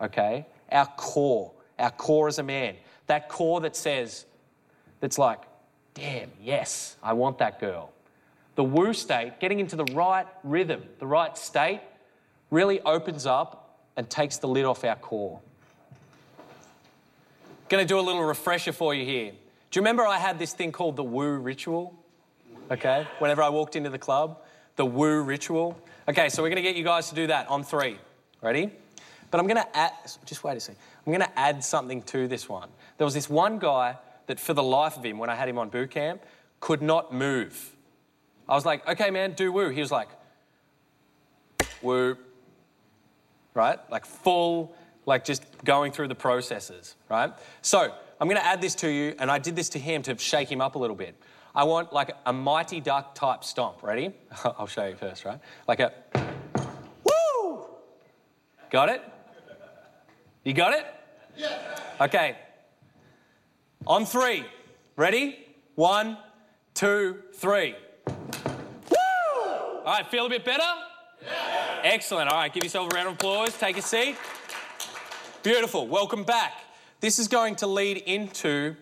okay? Our core, our core as a man. That core that says, that's like, damn, yes, I want that girl. The woo state, getting into the right rhythm, the right state, really opens up and takes the lid off our core. Going to do a little refresher for you here. Do you remember I had this thing called the woo ritual? Okay, whenever I walked into the club, the woo ritual. Okay, so we're going to get you guys to do that on three. Ready? But I'm going to add, just wait a second. I'm going to add something to this one. There was this one guy that, for the life of him, when I had him on boot camp, could not move. I was like, okay, man, do woo. He was like, woo. Right? Like full, like just going through the processes, right? So I'm going to add this to you, and I did this to him to shake him up a little bit. I want like a mighty duck type stomp. Ready? I'll show you first, right? Like a woo. Got it? You got it? Yeah. Okay. On three. Ready? One, two, three. Woo! All right, feel a bit better? Yeah. Excellent. All right, give yourself a round of applause. Take a seat. Beautiful. Welcome back. This is going to lead into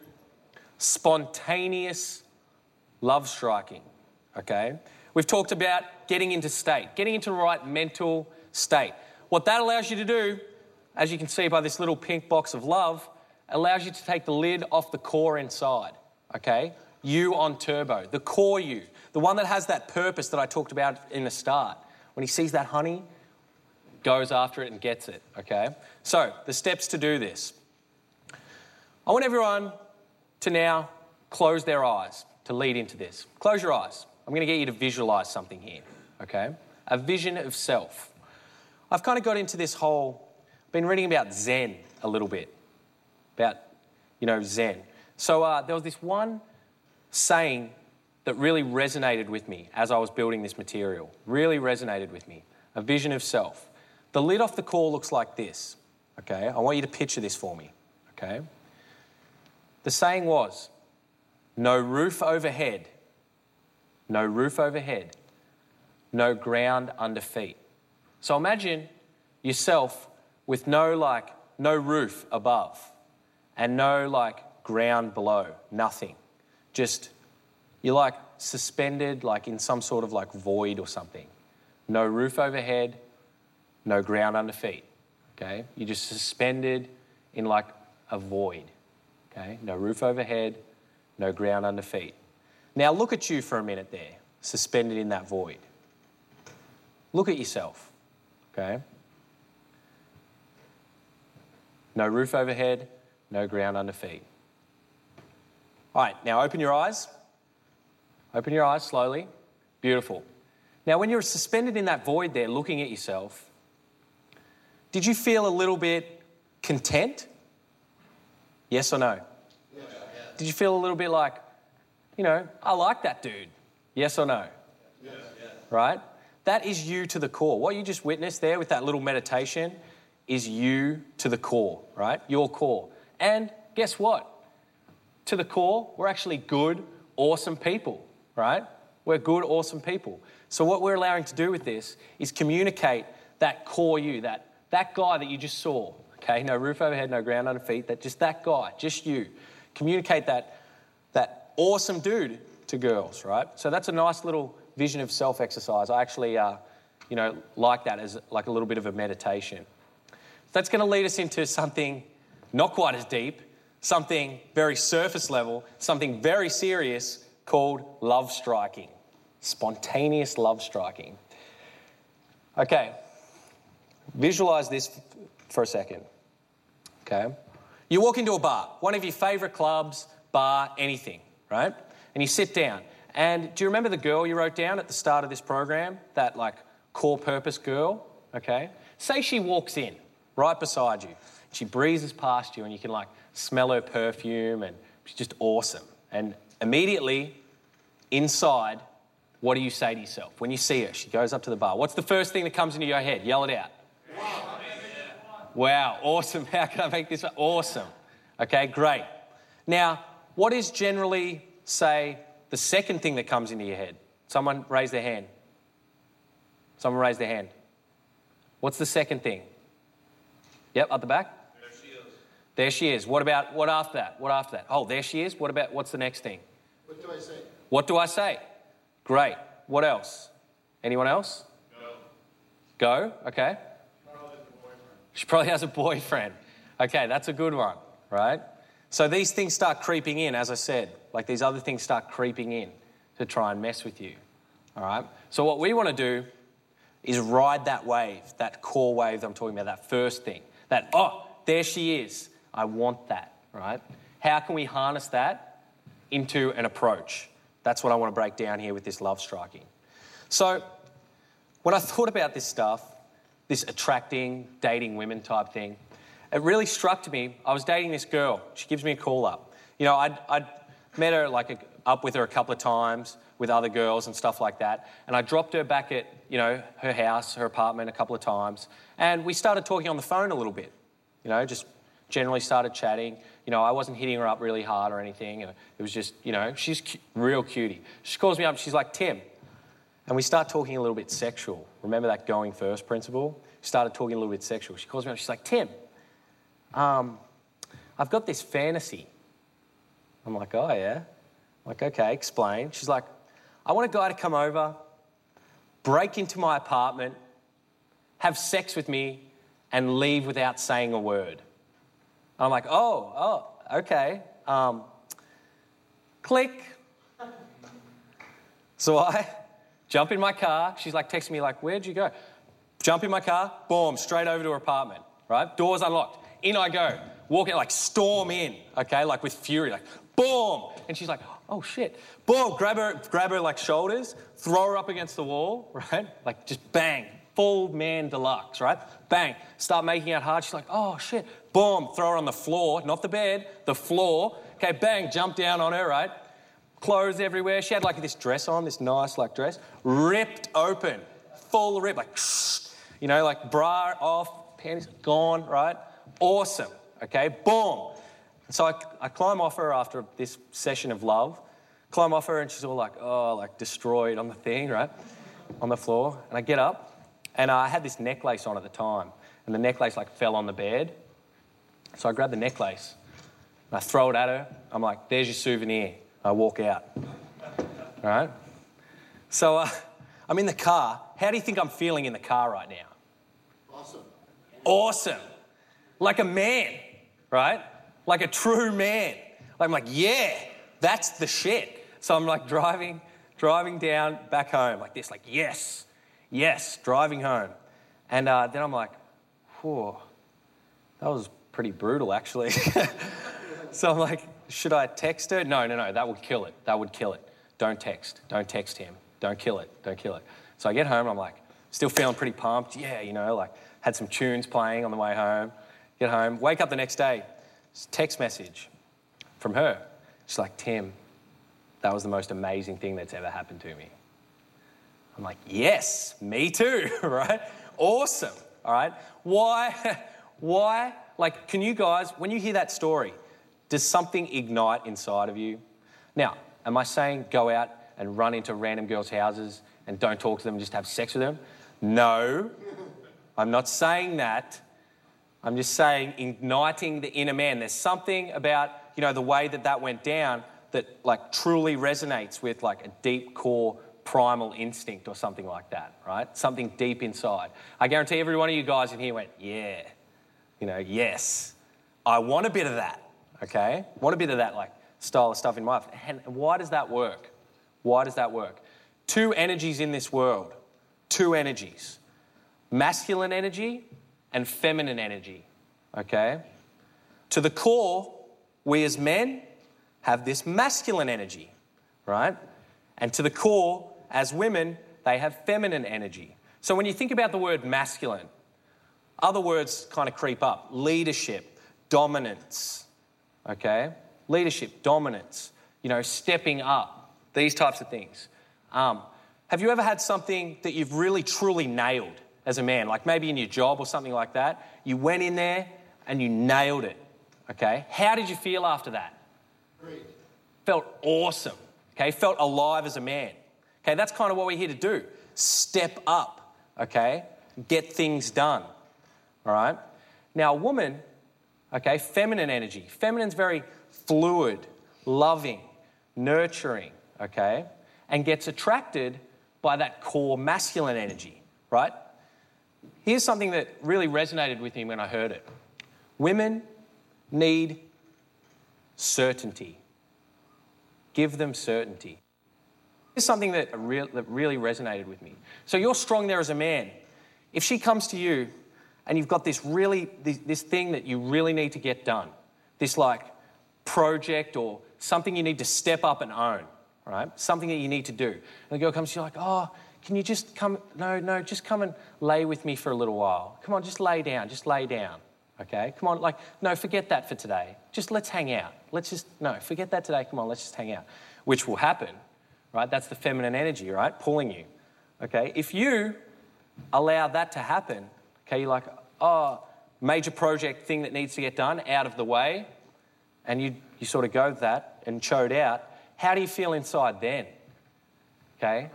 spontaneous love striking. Okay? We've talked about getting into state, getting into the right mental state. What that allows you to do, as you can see by this little pink box of love, allows you to take the lid off the core inside. Okay? You on turbo, the core you, the one that has that purpose that I talked about in the start. When he sees that honey, goes after it and gets it. Okay? So, the steps to do this. I want everyone to now close their eyes to lead into this. Close your eyes. I'm going to get you to visualize something here, okay? A vision of self. I've kind of got into this whole, been reading about Zen a little bit, about, you know, Zen. So uh, there was this one saying that really resonated with me as I was building this material. Really resonated with me. A vision of self. The lid off the core looks like this, okay? I want you to picture this for me, okay? The saying was, no roof overhead, no roof overhead, no ground under feet. So imagine yourself with no like no roof above and no like ground below, nothing. Just you're like suspended like in some sort of like void or something. No roof overhead, no ground under feet. Okay? You're just suspended in like a void. Okay? No roof overhead, no ground under feet. Now look at you for a minute there, suspended in that void. Look at yourself, okay? No roof overhead, no ground under feet. All right, now open your eyes. Open your eyes slowly. Beautiful. Now, when you're suspended in that void there, looking at yourself, did you feel a little bit content? Yes or no? Did you feel a little bit like, you know, I like that dude? Yes or no? Right? That is you to the core. What you just witnessed there with that little meditation is you to the core, right? Your core. And guess what? To the core, we're actually good, awesome people, right? We're good, awesome people. So, what we're allowing to do with this is communicate that core you, that, that guy that you just saw, okay? No roof overhead, no ground under feet, that just that guy, just you. Communicate that, that awesome dude to girls, right? So, that's a nice little vision of self exercise. I actually, uh, you know, like that as like a little bit of a meditation. That's going to lead us into something not quite as deep, something very surface level, something very serious called love striking. Spontaneous love striking. Okay, visualize this for a second. Okay, you walk into a bar, one of your favorite clubs, bar, anything, right? And you sit down. And do you remember the girl you wrote down at the start of this program? That like core purpose girl? Okay. Say she walks in right beside you. She breezes past you and you can like smell her perfume and she's just awesome. And immediately inside, what do you say to yourself? When you see her, she goes up to the bar. What's the first thing that comes into your head? Yell it out. Wow, awesome. How can I make this awesome? Okay, great. Now, what is generally, say, the second thing that comes into your head? Someone raise their hand. Someone raise their hand. What's the second thing? Yep, at the back. There she is. There she is. What about what after that? What after that? Oh, there she is. What about what's the next thing? What do I say? What do I say? Great. What else? Anyone else? Go. Go. Okay. Probably. She probably has a boyfriend. Okay, that's a good one, right? So these things start creeping in, as I said. Like these other things start creeping in to try and mess with you. All right? So what we want to do is ride that wave, that core wave that I'm talking about, that first thing. That, oh, there she is. I want that, right? How can we harness that into an approach? That's what I want to break down here with this love striking. So, when I thought about this stuff, this attracting, dating women type thing, it really struck to me. I was dating this girl. She gives me a call up. You know, I'd, I'd met her like a, up with her a couple of times with other girls and stuff like that. And I dropped her back at, you know, her house, her apartment a couple of times. And we started talking on the phone a little bit. You know, just generally started chatting. You know, I wasn't hitting her up really hard or anything. It was just, you know, she's cu- real cutie. She calls me up. She's like, Tim. And we start talking a little bit sexual. Remember that going first principle? Started talking a little bit sexual. She calls me up. She's like, Tim, um, I've got this fantasy. I'm like, oh, yeah? I'm like, okay, explain. She's like, I want a guy to come over, break into my apartment, have sex with me, and leave without saying a word. I'm like, oh, oh, okay. Um, click. So I jump in my car. She's like texting me, like, where'd you go? Jump in my car, boom, straight over to her apartment, right? Doors unlocked. In I go. Walk in, like, storm in, okay, like with fury, like, boom. And she's like, oh shit. Boom, grab her, grab her like shoulders, throw her up against the wall, right? Like, just bang, full man deluxe, right? Bang, start making out hard. She's like, oh shit. Boom, throw her on the floor, not the bed, the floor. Okay, bang, jump down on her, right? Clothes everywhere. She had like this dress on, this nice like dress, ripped open, full rip, like, you know, like bra off, panties gone, right? Awesome. Okay, boom. So I, I climb off her after this session of love, climb off her, and she's all like, oh, like destroyed on the thing, right? On the floor. And I get up, and I had this necklace on at the time, and the necklace like fell on the bed. So I grab the necklace, and I throw it at her. I'm like, there's your souvenir. I walk out. All right? So uh, I'm in the car. How do you think I'm feeling in the car right now? Awesome. awesome. Like a man, right? Like a true man. I'm like, yeah, that's the shit. So I'm like driving, driving down back home like this, like, yes, yes, driving home. And uh, then I'm like, whew, that was pretty brutal, actually. so I'm like, should I text her? No, no, no, that would kill it. That would kill it. Don't text. Don't text him. Don't kill it. Don't kill it. So I get home, I'm like, still feeling pretty pumped. Yeah, you know, like had some tunes playing on the way home. Get home, wake up the next day, text message from her. She's like, Tim, that was the most amazing thing that's ever happened to me. I'm like, yes, me too, right? Awesome, all right? Why, why, like, can you guys, when you hear that story, does something ignite inside of you? Now, am I saying go out and run into random girls' houses and don't talk to them and just have sex with them? No, I'm not saying that. I'm just saying igniting the inner man. There's something about, you know, the way that that went down that like truly resonates with like a deep core primal instinct or something like that, right? Something deep inside. I guarantee every one of you guys in here went, yeah, you know, yes, I want a bit of that, okay? Want a bit of that like style of stuff in my life. And why does that work? Why does that work? Two energies in this world, two energies masculine energy and feminine energy, okay? To the core, we as men have this masculine energy, right? And to the core, as women, they have feminine energy. So when you think about the word masculine, other words kind of creep up leadership, dominance, okay? Leadership, dominance, you know, stepping up, these types of things. Um, have you ever had something that you've really truly nailed as a man? Like maybe in your job or something like that. You went in there and you nailed it, okay? How did you feel after that? Felt awesome, okay? Felt alive as a man. Okay, that's kind of what we're here to do. Step up, okay? Get things done, all right? Now, a woman, okay, feminine energy. Feminine's very fluid, loving, nurturing, okay? And gets attracted by that core masculine energy, right? Here's something that really resonated with me when I heard it women need certainty. Give them certainty. Here's something that, that really resonated with me. So you're strong there as a man. If she comes to you and you've got this really this, this thing that you really need to get done, this like project or something you need to step up and own, right? Something that you need to do. And the girl comes to you like, oh, can you just come? No, no, just come and lay with me for a little while. Come on, just lay down, just lay down. Okay, come on, like, no, forget that for today. Just let's hang out. Let's just, no, forget that today. Come on, let's just hang out. Which will happen right? That's the feminine energy, right? Pulling you. Okay? If you allow that to happen, okay, you're like, oh, major project thing that needs to get done, out of the way, and you, you sort of go that and chode out, how do you feel inside then? Okay?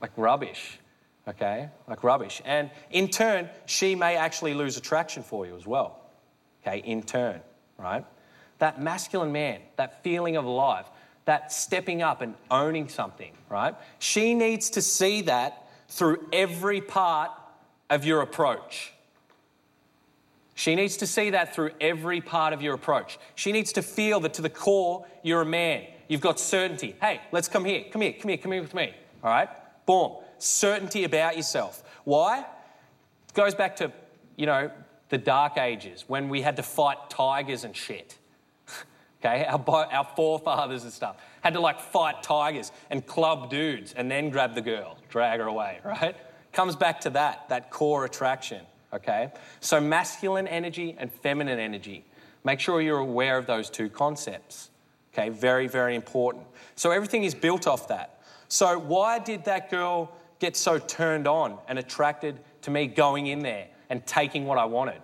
Like rubbish. Okay? Like rubbish. And in turn, she may actually lose attraction for you as well. Okay? In turn, right? That masculine man, that feeling of alive, that stepping up and owning something, right? She needs to see that through every part of your approach. She needs to see that through every part of your approach. She needs to feel that to the core, you're a man. You've got certainty. Hey, let's come here. Come here. Come here. Come here with me. All right? Boom. Certainty about yourself. Why? It goes back to, you know, the dark ages when we had to fight tigers and shit okay? Our, our forefathers and stuff had to like fight tigers and club dudes and then grab the girl, drag her away, right? Comes back to that, that core attraction, okay? So masculine energy and feminine energy. Make sure you're aware of those two concepts, okay? Very, very important. So everything is built off that. So why did that girl get so turned on and attracted to me going in there and taking what I wanted,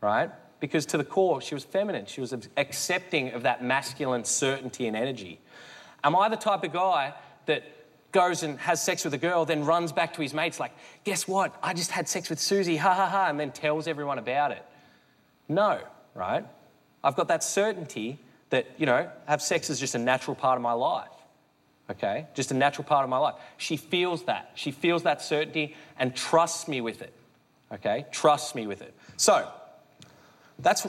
right? Because to the core, she was feminine. She was accepting of that masculine certainty and energy. Am I the type of guy that goes and has sex with a girl, then runs back to his mates, like, guess what? I just had sex with Susie, ha ha ha, and then tells everyone about it? No, right? I've got that certainty that, you know, have sex is just a natural part of my life. Okay? Just a natural part of my life. She feels that. She feels that certainty and trusts me with it. Okay? Trusts me with it. So, that's,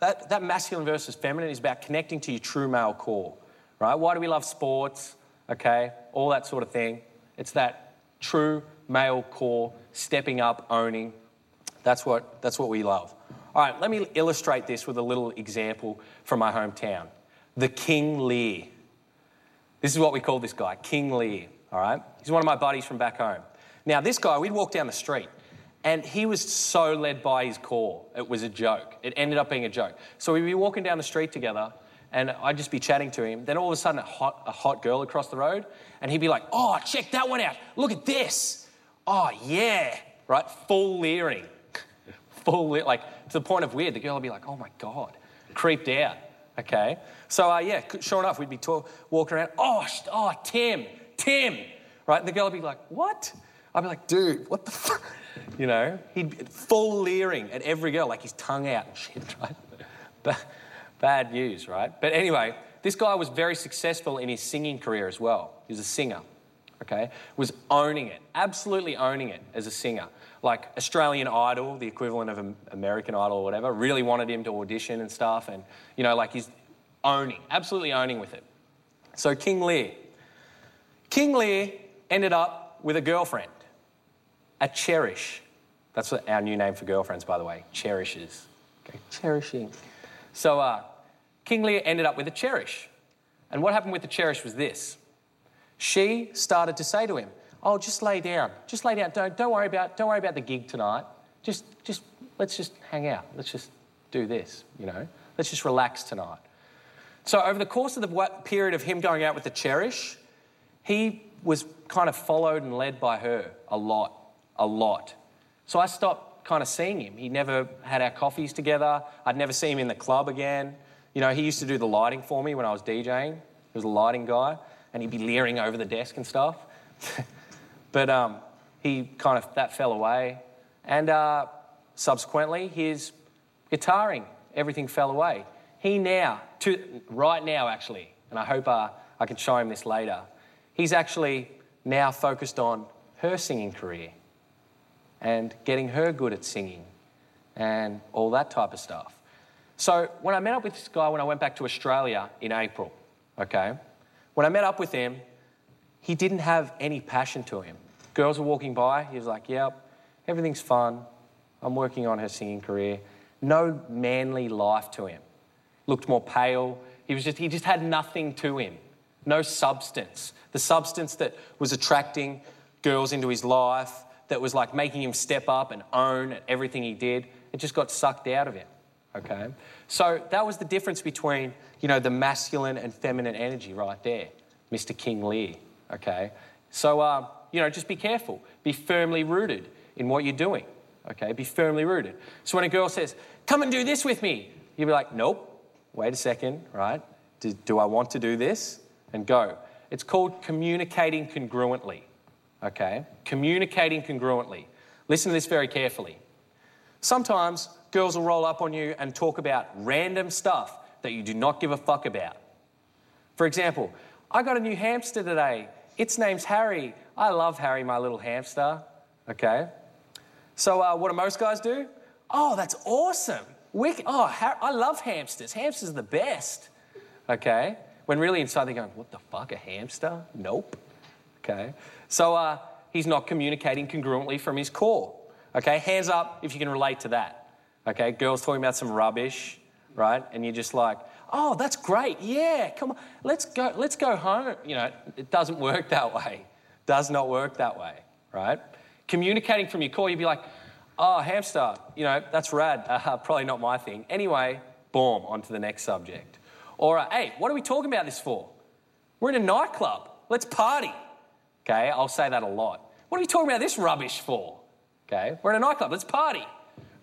that, that masculine versus feminine is about connecting to your true male core, right? Why do we love sports? Okay, all that sort of thing. It's that true male core, stepping up, owning. That's what, that's what we love. All right, let me illustrate this with a little example from my hometown. The King Lear. This is what we call this guy, King Lear, all right? He's one of my buddies from back home. Now, this guy, we'd walk down the street and he was so led by his core. It was a joke. It ended up being a joke. So we'd be walking down the street together and I'd just be chatting to him. Then all of a sudden, a hot, a hot girl across the road, and he'd be like, Oh, check that one out. Look at this. Oh, yeah. Right? Full leering. Full, like, to the point of weird. The girl would be like, Oh my God. Creeped out. Okay? So, uh, yeah, sure enough, we'd be talk- walking around. Oh, sh- oh, Tim, Tim. Right? And the girl would be like, What? I'd be like, Dude, what the fuck? You know, he'd full leering at every girl, like his tongue out and shit, right? Bad news, right? But anyway, this guy was very successful in his singing career as well. He was a singer, okay? Was owning it, absolutely owning it as a singer. Like Australian Idol, the equivalent of American Idol or whatever, really wanted him to audition and stuff. And, you know, like he's owning, absolutely owning with it. So King Lear. King Lear ended up with a girlfriend, a cherish. That's what our new name for girlfriends, by the way, cherishes. Okay, cherishing. So uh, King Lear ended up with a cherish. And what happened with the cherish was this. She started to say to him, Oh, just lay down. Just lay down. Don't, don't, worry, about, don't worry about the gig tonight. Just, just, let's just hang out. Let's just do this, you know. Let's just relax tonight. So over the course of the period of him going out with the cherish, he was kind of followed and led by her a lot, a lot. So I stopped kind of seeing him. He never had our coffees together. I'd never see him in the club again. You know, he used to do the lighting for me when I was DJing. He was a lighting guy, and he'd be leering over the desk and stuff. but um, he kind of, that fell away. And uh, subsequently, his guitaring, everything fell away. He now, to, right now actually, and I hope uh, I can show him this later, he's actually now focused on her singing career and getting her good at singing and all that type of stuff. So when I met up with this guy when I went back to Australia in April, okay, when I met up with him, he didn't have any passion to him. Girls were walking by, he was like, yep, everything's fun. I'm working on her singing career. No manly life to him. Looked more pale. He was just he just had nothing to him. No substance. The substance that was attracting girls into his life, that was like making him step up and own at everything he did, it just got sucked out of him. Okay? So that was the difference between, you know, the masculine and feminine energy right there, Mr. King Lear. Okay? So, uh, you know, just be careful. Be firmly rooted in what you're doing. Okay? Be firmly rooted. So when a girl says, come and do this with me, you'll be like, nope, wait a second, right? Do, do I want to do this? And go. It's called communicating congruently okay? Communicating congruently. Listen to this very carefully. Sometimes girls will roll up on you and talk about random stuff that you do not give a fuck about. For example, I got a new hamster today. Its name's Harry. I love Harry, my little hamster. Okay? So, uh, what do most guys do? Oh, that's awesome. Wick- oh, ha- I love hamsters. Hamsters are the best. Okay? When really inside they're going, what the fuck, a hamster? Nope. Okay? So uh, he's not communicating congruently from his core. Okay, hands up if you can relate to that. Okay, girls talking about some rubbish, right? And you're just like, oh, that's great. Yeah, come on, let's go, let's go home. You know, it doesn't work that way. Does not work that way, right? Communicating from your core, you'd be like, oh, hamster, you know, that's rad. Uh, probably not my thing. Anyway, boom, on to the next subject. Or, uh, hey, what are we talking about this for? We're in a nightclub. Let's party. Okay, I'll say that a lot. What are we talking about this rubbish for? Okay, we're in a nightclub, let's party.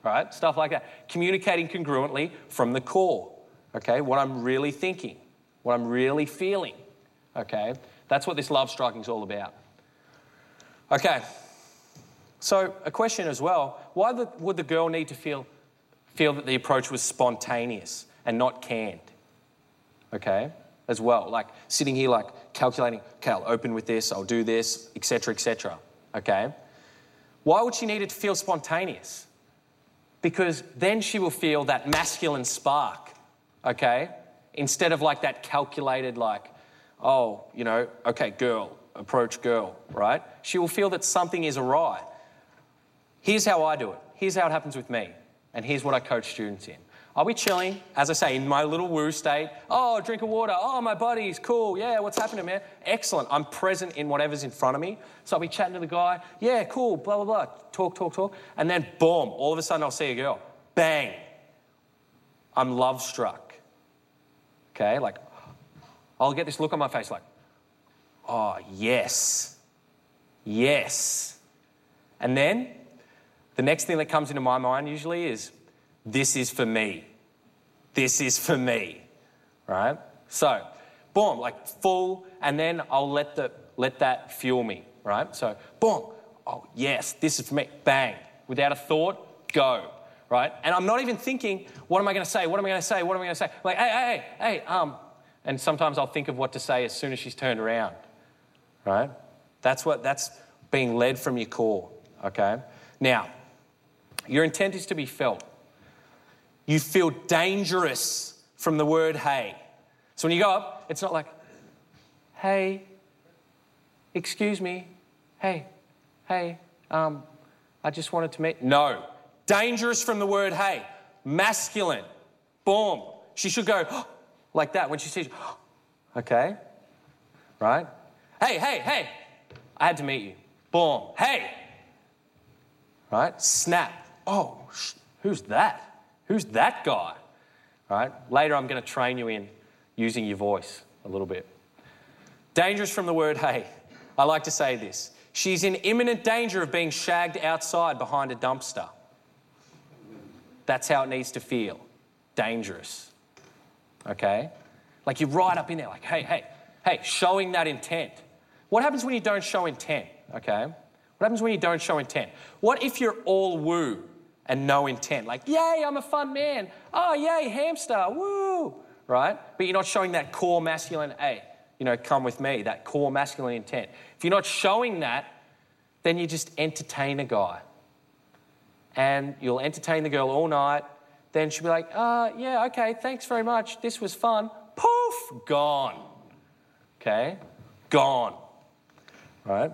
Right, stuff like that. Communicating congruently from the core. Okay, what I'm really thinking, what I'm really feeling. Okay, that's what this love striking is all about. Okay, so a question as well why would the girl need to feel, feel that the approach was spontaneous and not canned? Okay, as well. Like sitting here, like calculating, okay, I'll open with this, I'll do this, etc., etc. Okay? Why would she need it to feel spontaneous? Because then she will feel that masculine spark, okay? Instead of like that calculated, like, oh, you know, okay, girl, approach girl, right? She will feel that something is awry. Here's how I do it. Here's how it happens with me. And here's what I coach students in. I'll be chilling, as I say, in my little woo state. Oh, drink of water. Oh, my buddies, cool. Yeah, what's happening, man? Excellent. I'm present in whatever's in front of me. So I'll be chatting to the guy. Yeah, cool, blah, blah, blah. Talk, talk, talk. And then, boom, all of a sudden I'll see a girl. Bang. I'm love struck. Okay, like, I'll get this look on my face like, oh, yes. Yes. And then the next thing that comes into my mind usually is, this is for me. This is for me. Right? So, boom, like full, and then I'll let, the, let that fuel me. Right? So, boom, oh, yes, this is for me. Bang. Without a thought, go. Right? And I'm not even thinking, what am I going to say? What am I going to say? What am I going to say? I'm Like, hey, hey, hey, hey, um, and sometimes I'll think of what to say as soon as she's turned around. Right? That's what, that's being led from your core. Okay? Now, your intent is to be felt. You feel dangerous from the word hey. So when you go up, it's not like, hey, excuse me, hey, hey, um, I just wanted to meet. No. Dangerous from the word hey. Masculine. Boom. She should go like that when she sees you. Okay? Right? Hey, hey, hey, I had to meet you. Boom. Hey. Right? Snap. Oh, who's that? Who's that guy? Right? Later, I'm going to train you in using your voice a little bit. Dangerous from the word hey. I like to say this. She's in imminent danger of being shagged outside behind a dumpster. That's how it needs to feel. Dangerous. Okay? Like you're right up in there, like, hey, hey, hey, showing that intent. What happens when you don't show intent? Okay? What happens when you don't show intent? What if you're all woo and no intent. Like, yay, I'm a fun man. Oh, yay, hamster, woo, right? But you're not showing that core masculine, hey, you know, come with me, that core masculine intent. If you're not showing that, then you just entertain a guy. And you'll entertain the girl all night. Then she'll be like, uh, yeah, okay, thanks very much. This was fun. Poof, gone. Okay? Gone. Right?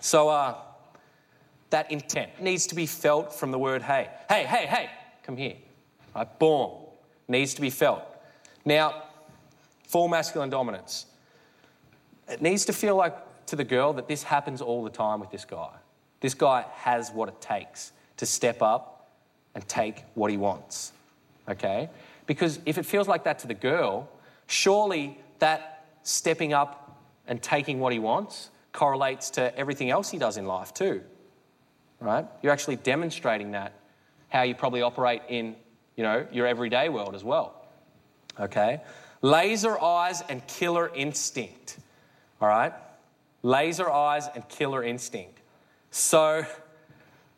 So, uh, that intent needs to be felt from the word hey. Hey, hey, hey, come here. Right, boom. Needs to be felt. Now, full masculine dominance. It needs to feel like to the girl that this happens all the time with this guy. This guy has what it takes to step up and take what he wants. Okay? Because if it feels like that to the girl, surely that stepping up and taking what he wants correlates to everything else he does in life too right? You're actually demonstrating that, how you probably operate in, you know, your everyday world as well. Okay? Laser eyes and killer instinct. All right? Laser eyes and killer instinct. So,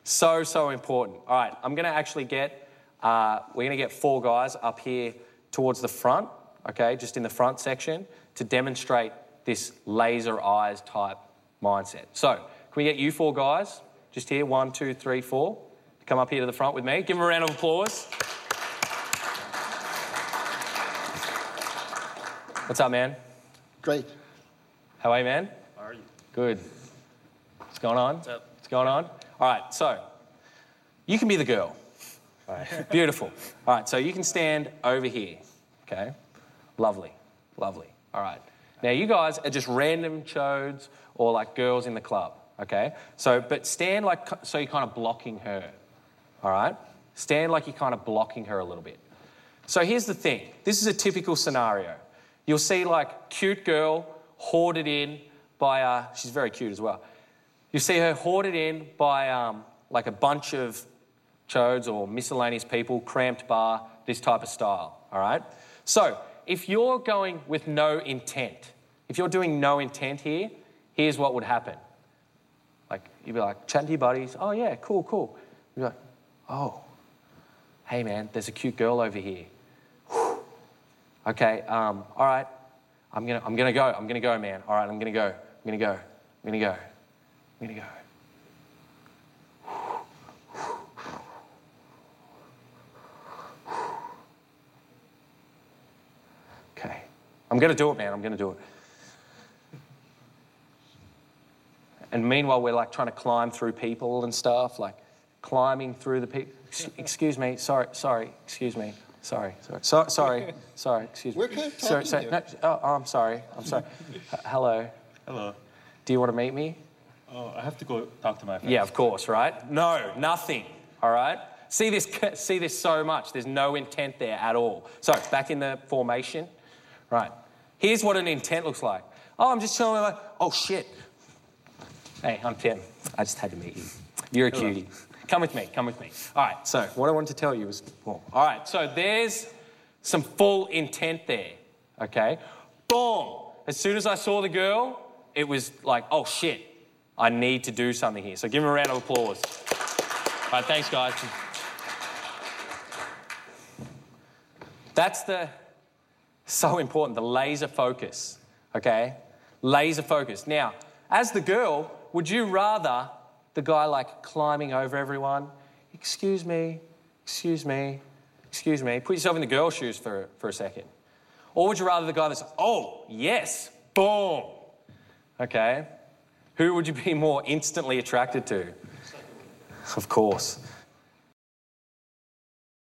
so, so important. All right, I'm going to actually get, uh, we're going to get four guys up here towards the front, okay, just in the front section to demonstrate this laser eyes type mindset. So, can we get you four guys just here, one, two, three, four. Come up here to the front with me. Give them a round of applause. What's up, man? Great. How are you, man? How are you? Good. What's going on? What's up? What's going on? All right, so you can be the girl. All right, beautiful. All right, so you can stand over here. Okay, lovely, lovely. All right. Now you guys are just random chodes or like girls in the club okay? So, but stand like, so you're kind of blocking her, all right? Stand like you're kind of blocking her a little bit. So here's the thing this is a typical scenario. You'll see like cute girl hoarded in by, uh, she's very cute as well. You see her hoarded in by um, like a bunch of chodes or miscellaneous people, cramped bar, this type of style, all right? So if you're going with no intent, if you're doing no intent here, here's what would happen. Like, you'd be like, chatting to your buddies. Oh, yeah, cool, cool. You'd be like, oh, hey, man, there's a cute girl over here. Whew. Okay, um, all right. I'm to I'm gonna go. I'm to go, man. All right, I'm to go. I'm to go. I'm to go. I'm to go. Okay. I'm going to do it, man. I'm going to do it. And meanwhile, we're like trying to climb through people and stuff, like climbing through the people. Excuse me, sorry, sorry, excuse me, sorry, sorry, so, sorry, sorry, excuse me. We're kind of sorry, talking sorry, here. no, oh, oh, I'm sorry, I'm sorry. H- hello, Hello. do you want to meet me? Oh, I have to go talk to my friends. Yeah, of course, right? No, nothing. All right. See this, see this so much. There's no intent there at all. So back in the formation, right? Here's what an intent looks like. Oh, I'm just telling you. Oh shit. Hey, I'm Tim. I just had to meet you. You're a cutie. Come with me. Come with me. All right. So what I wanted to tell you was, well, all right. So there's some full intent there. Okay. Boom. As soon as I saw the girl, it was like, oh shit. I need to do something here. So give him a round of applause. All right, thanks, guys. That's the so important, the laser focus, okay? Laser focus. Now, as the girl, would you rather the guy like climbing over everyone? Excuse me, excuse me, excuse me. Put yourself in the girl's shoes for, for a second. Or would you rather the guy that's, oh, yes, boom, okay? Who would you be more instantly attracted to? Of course.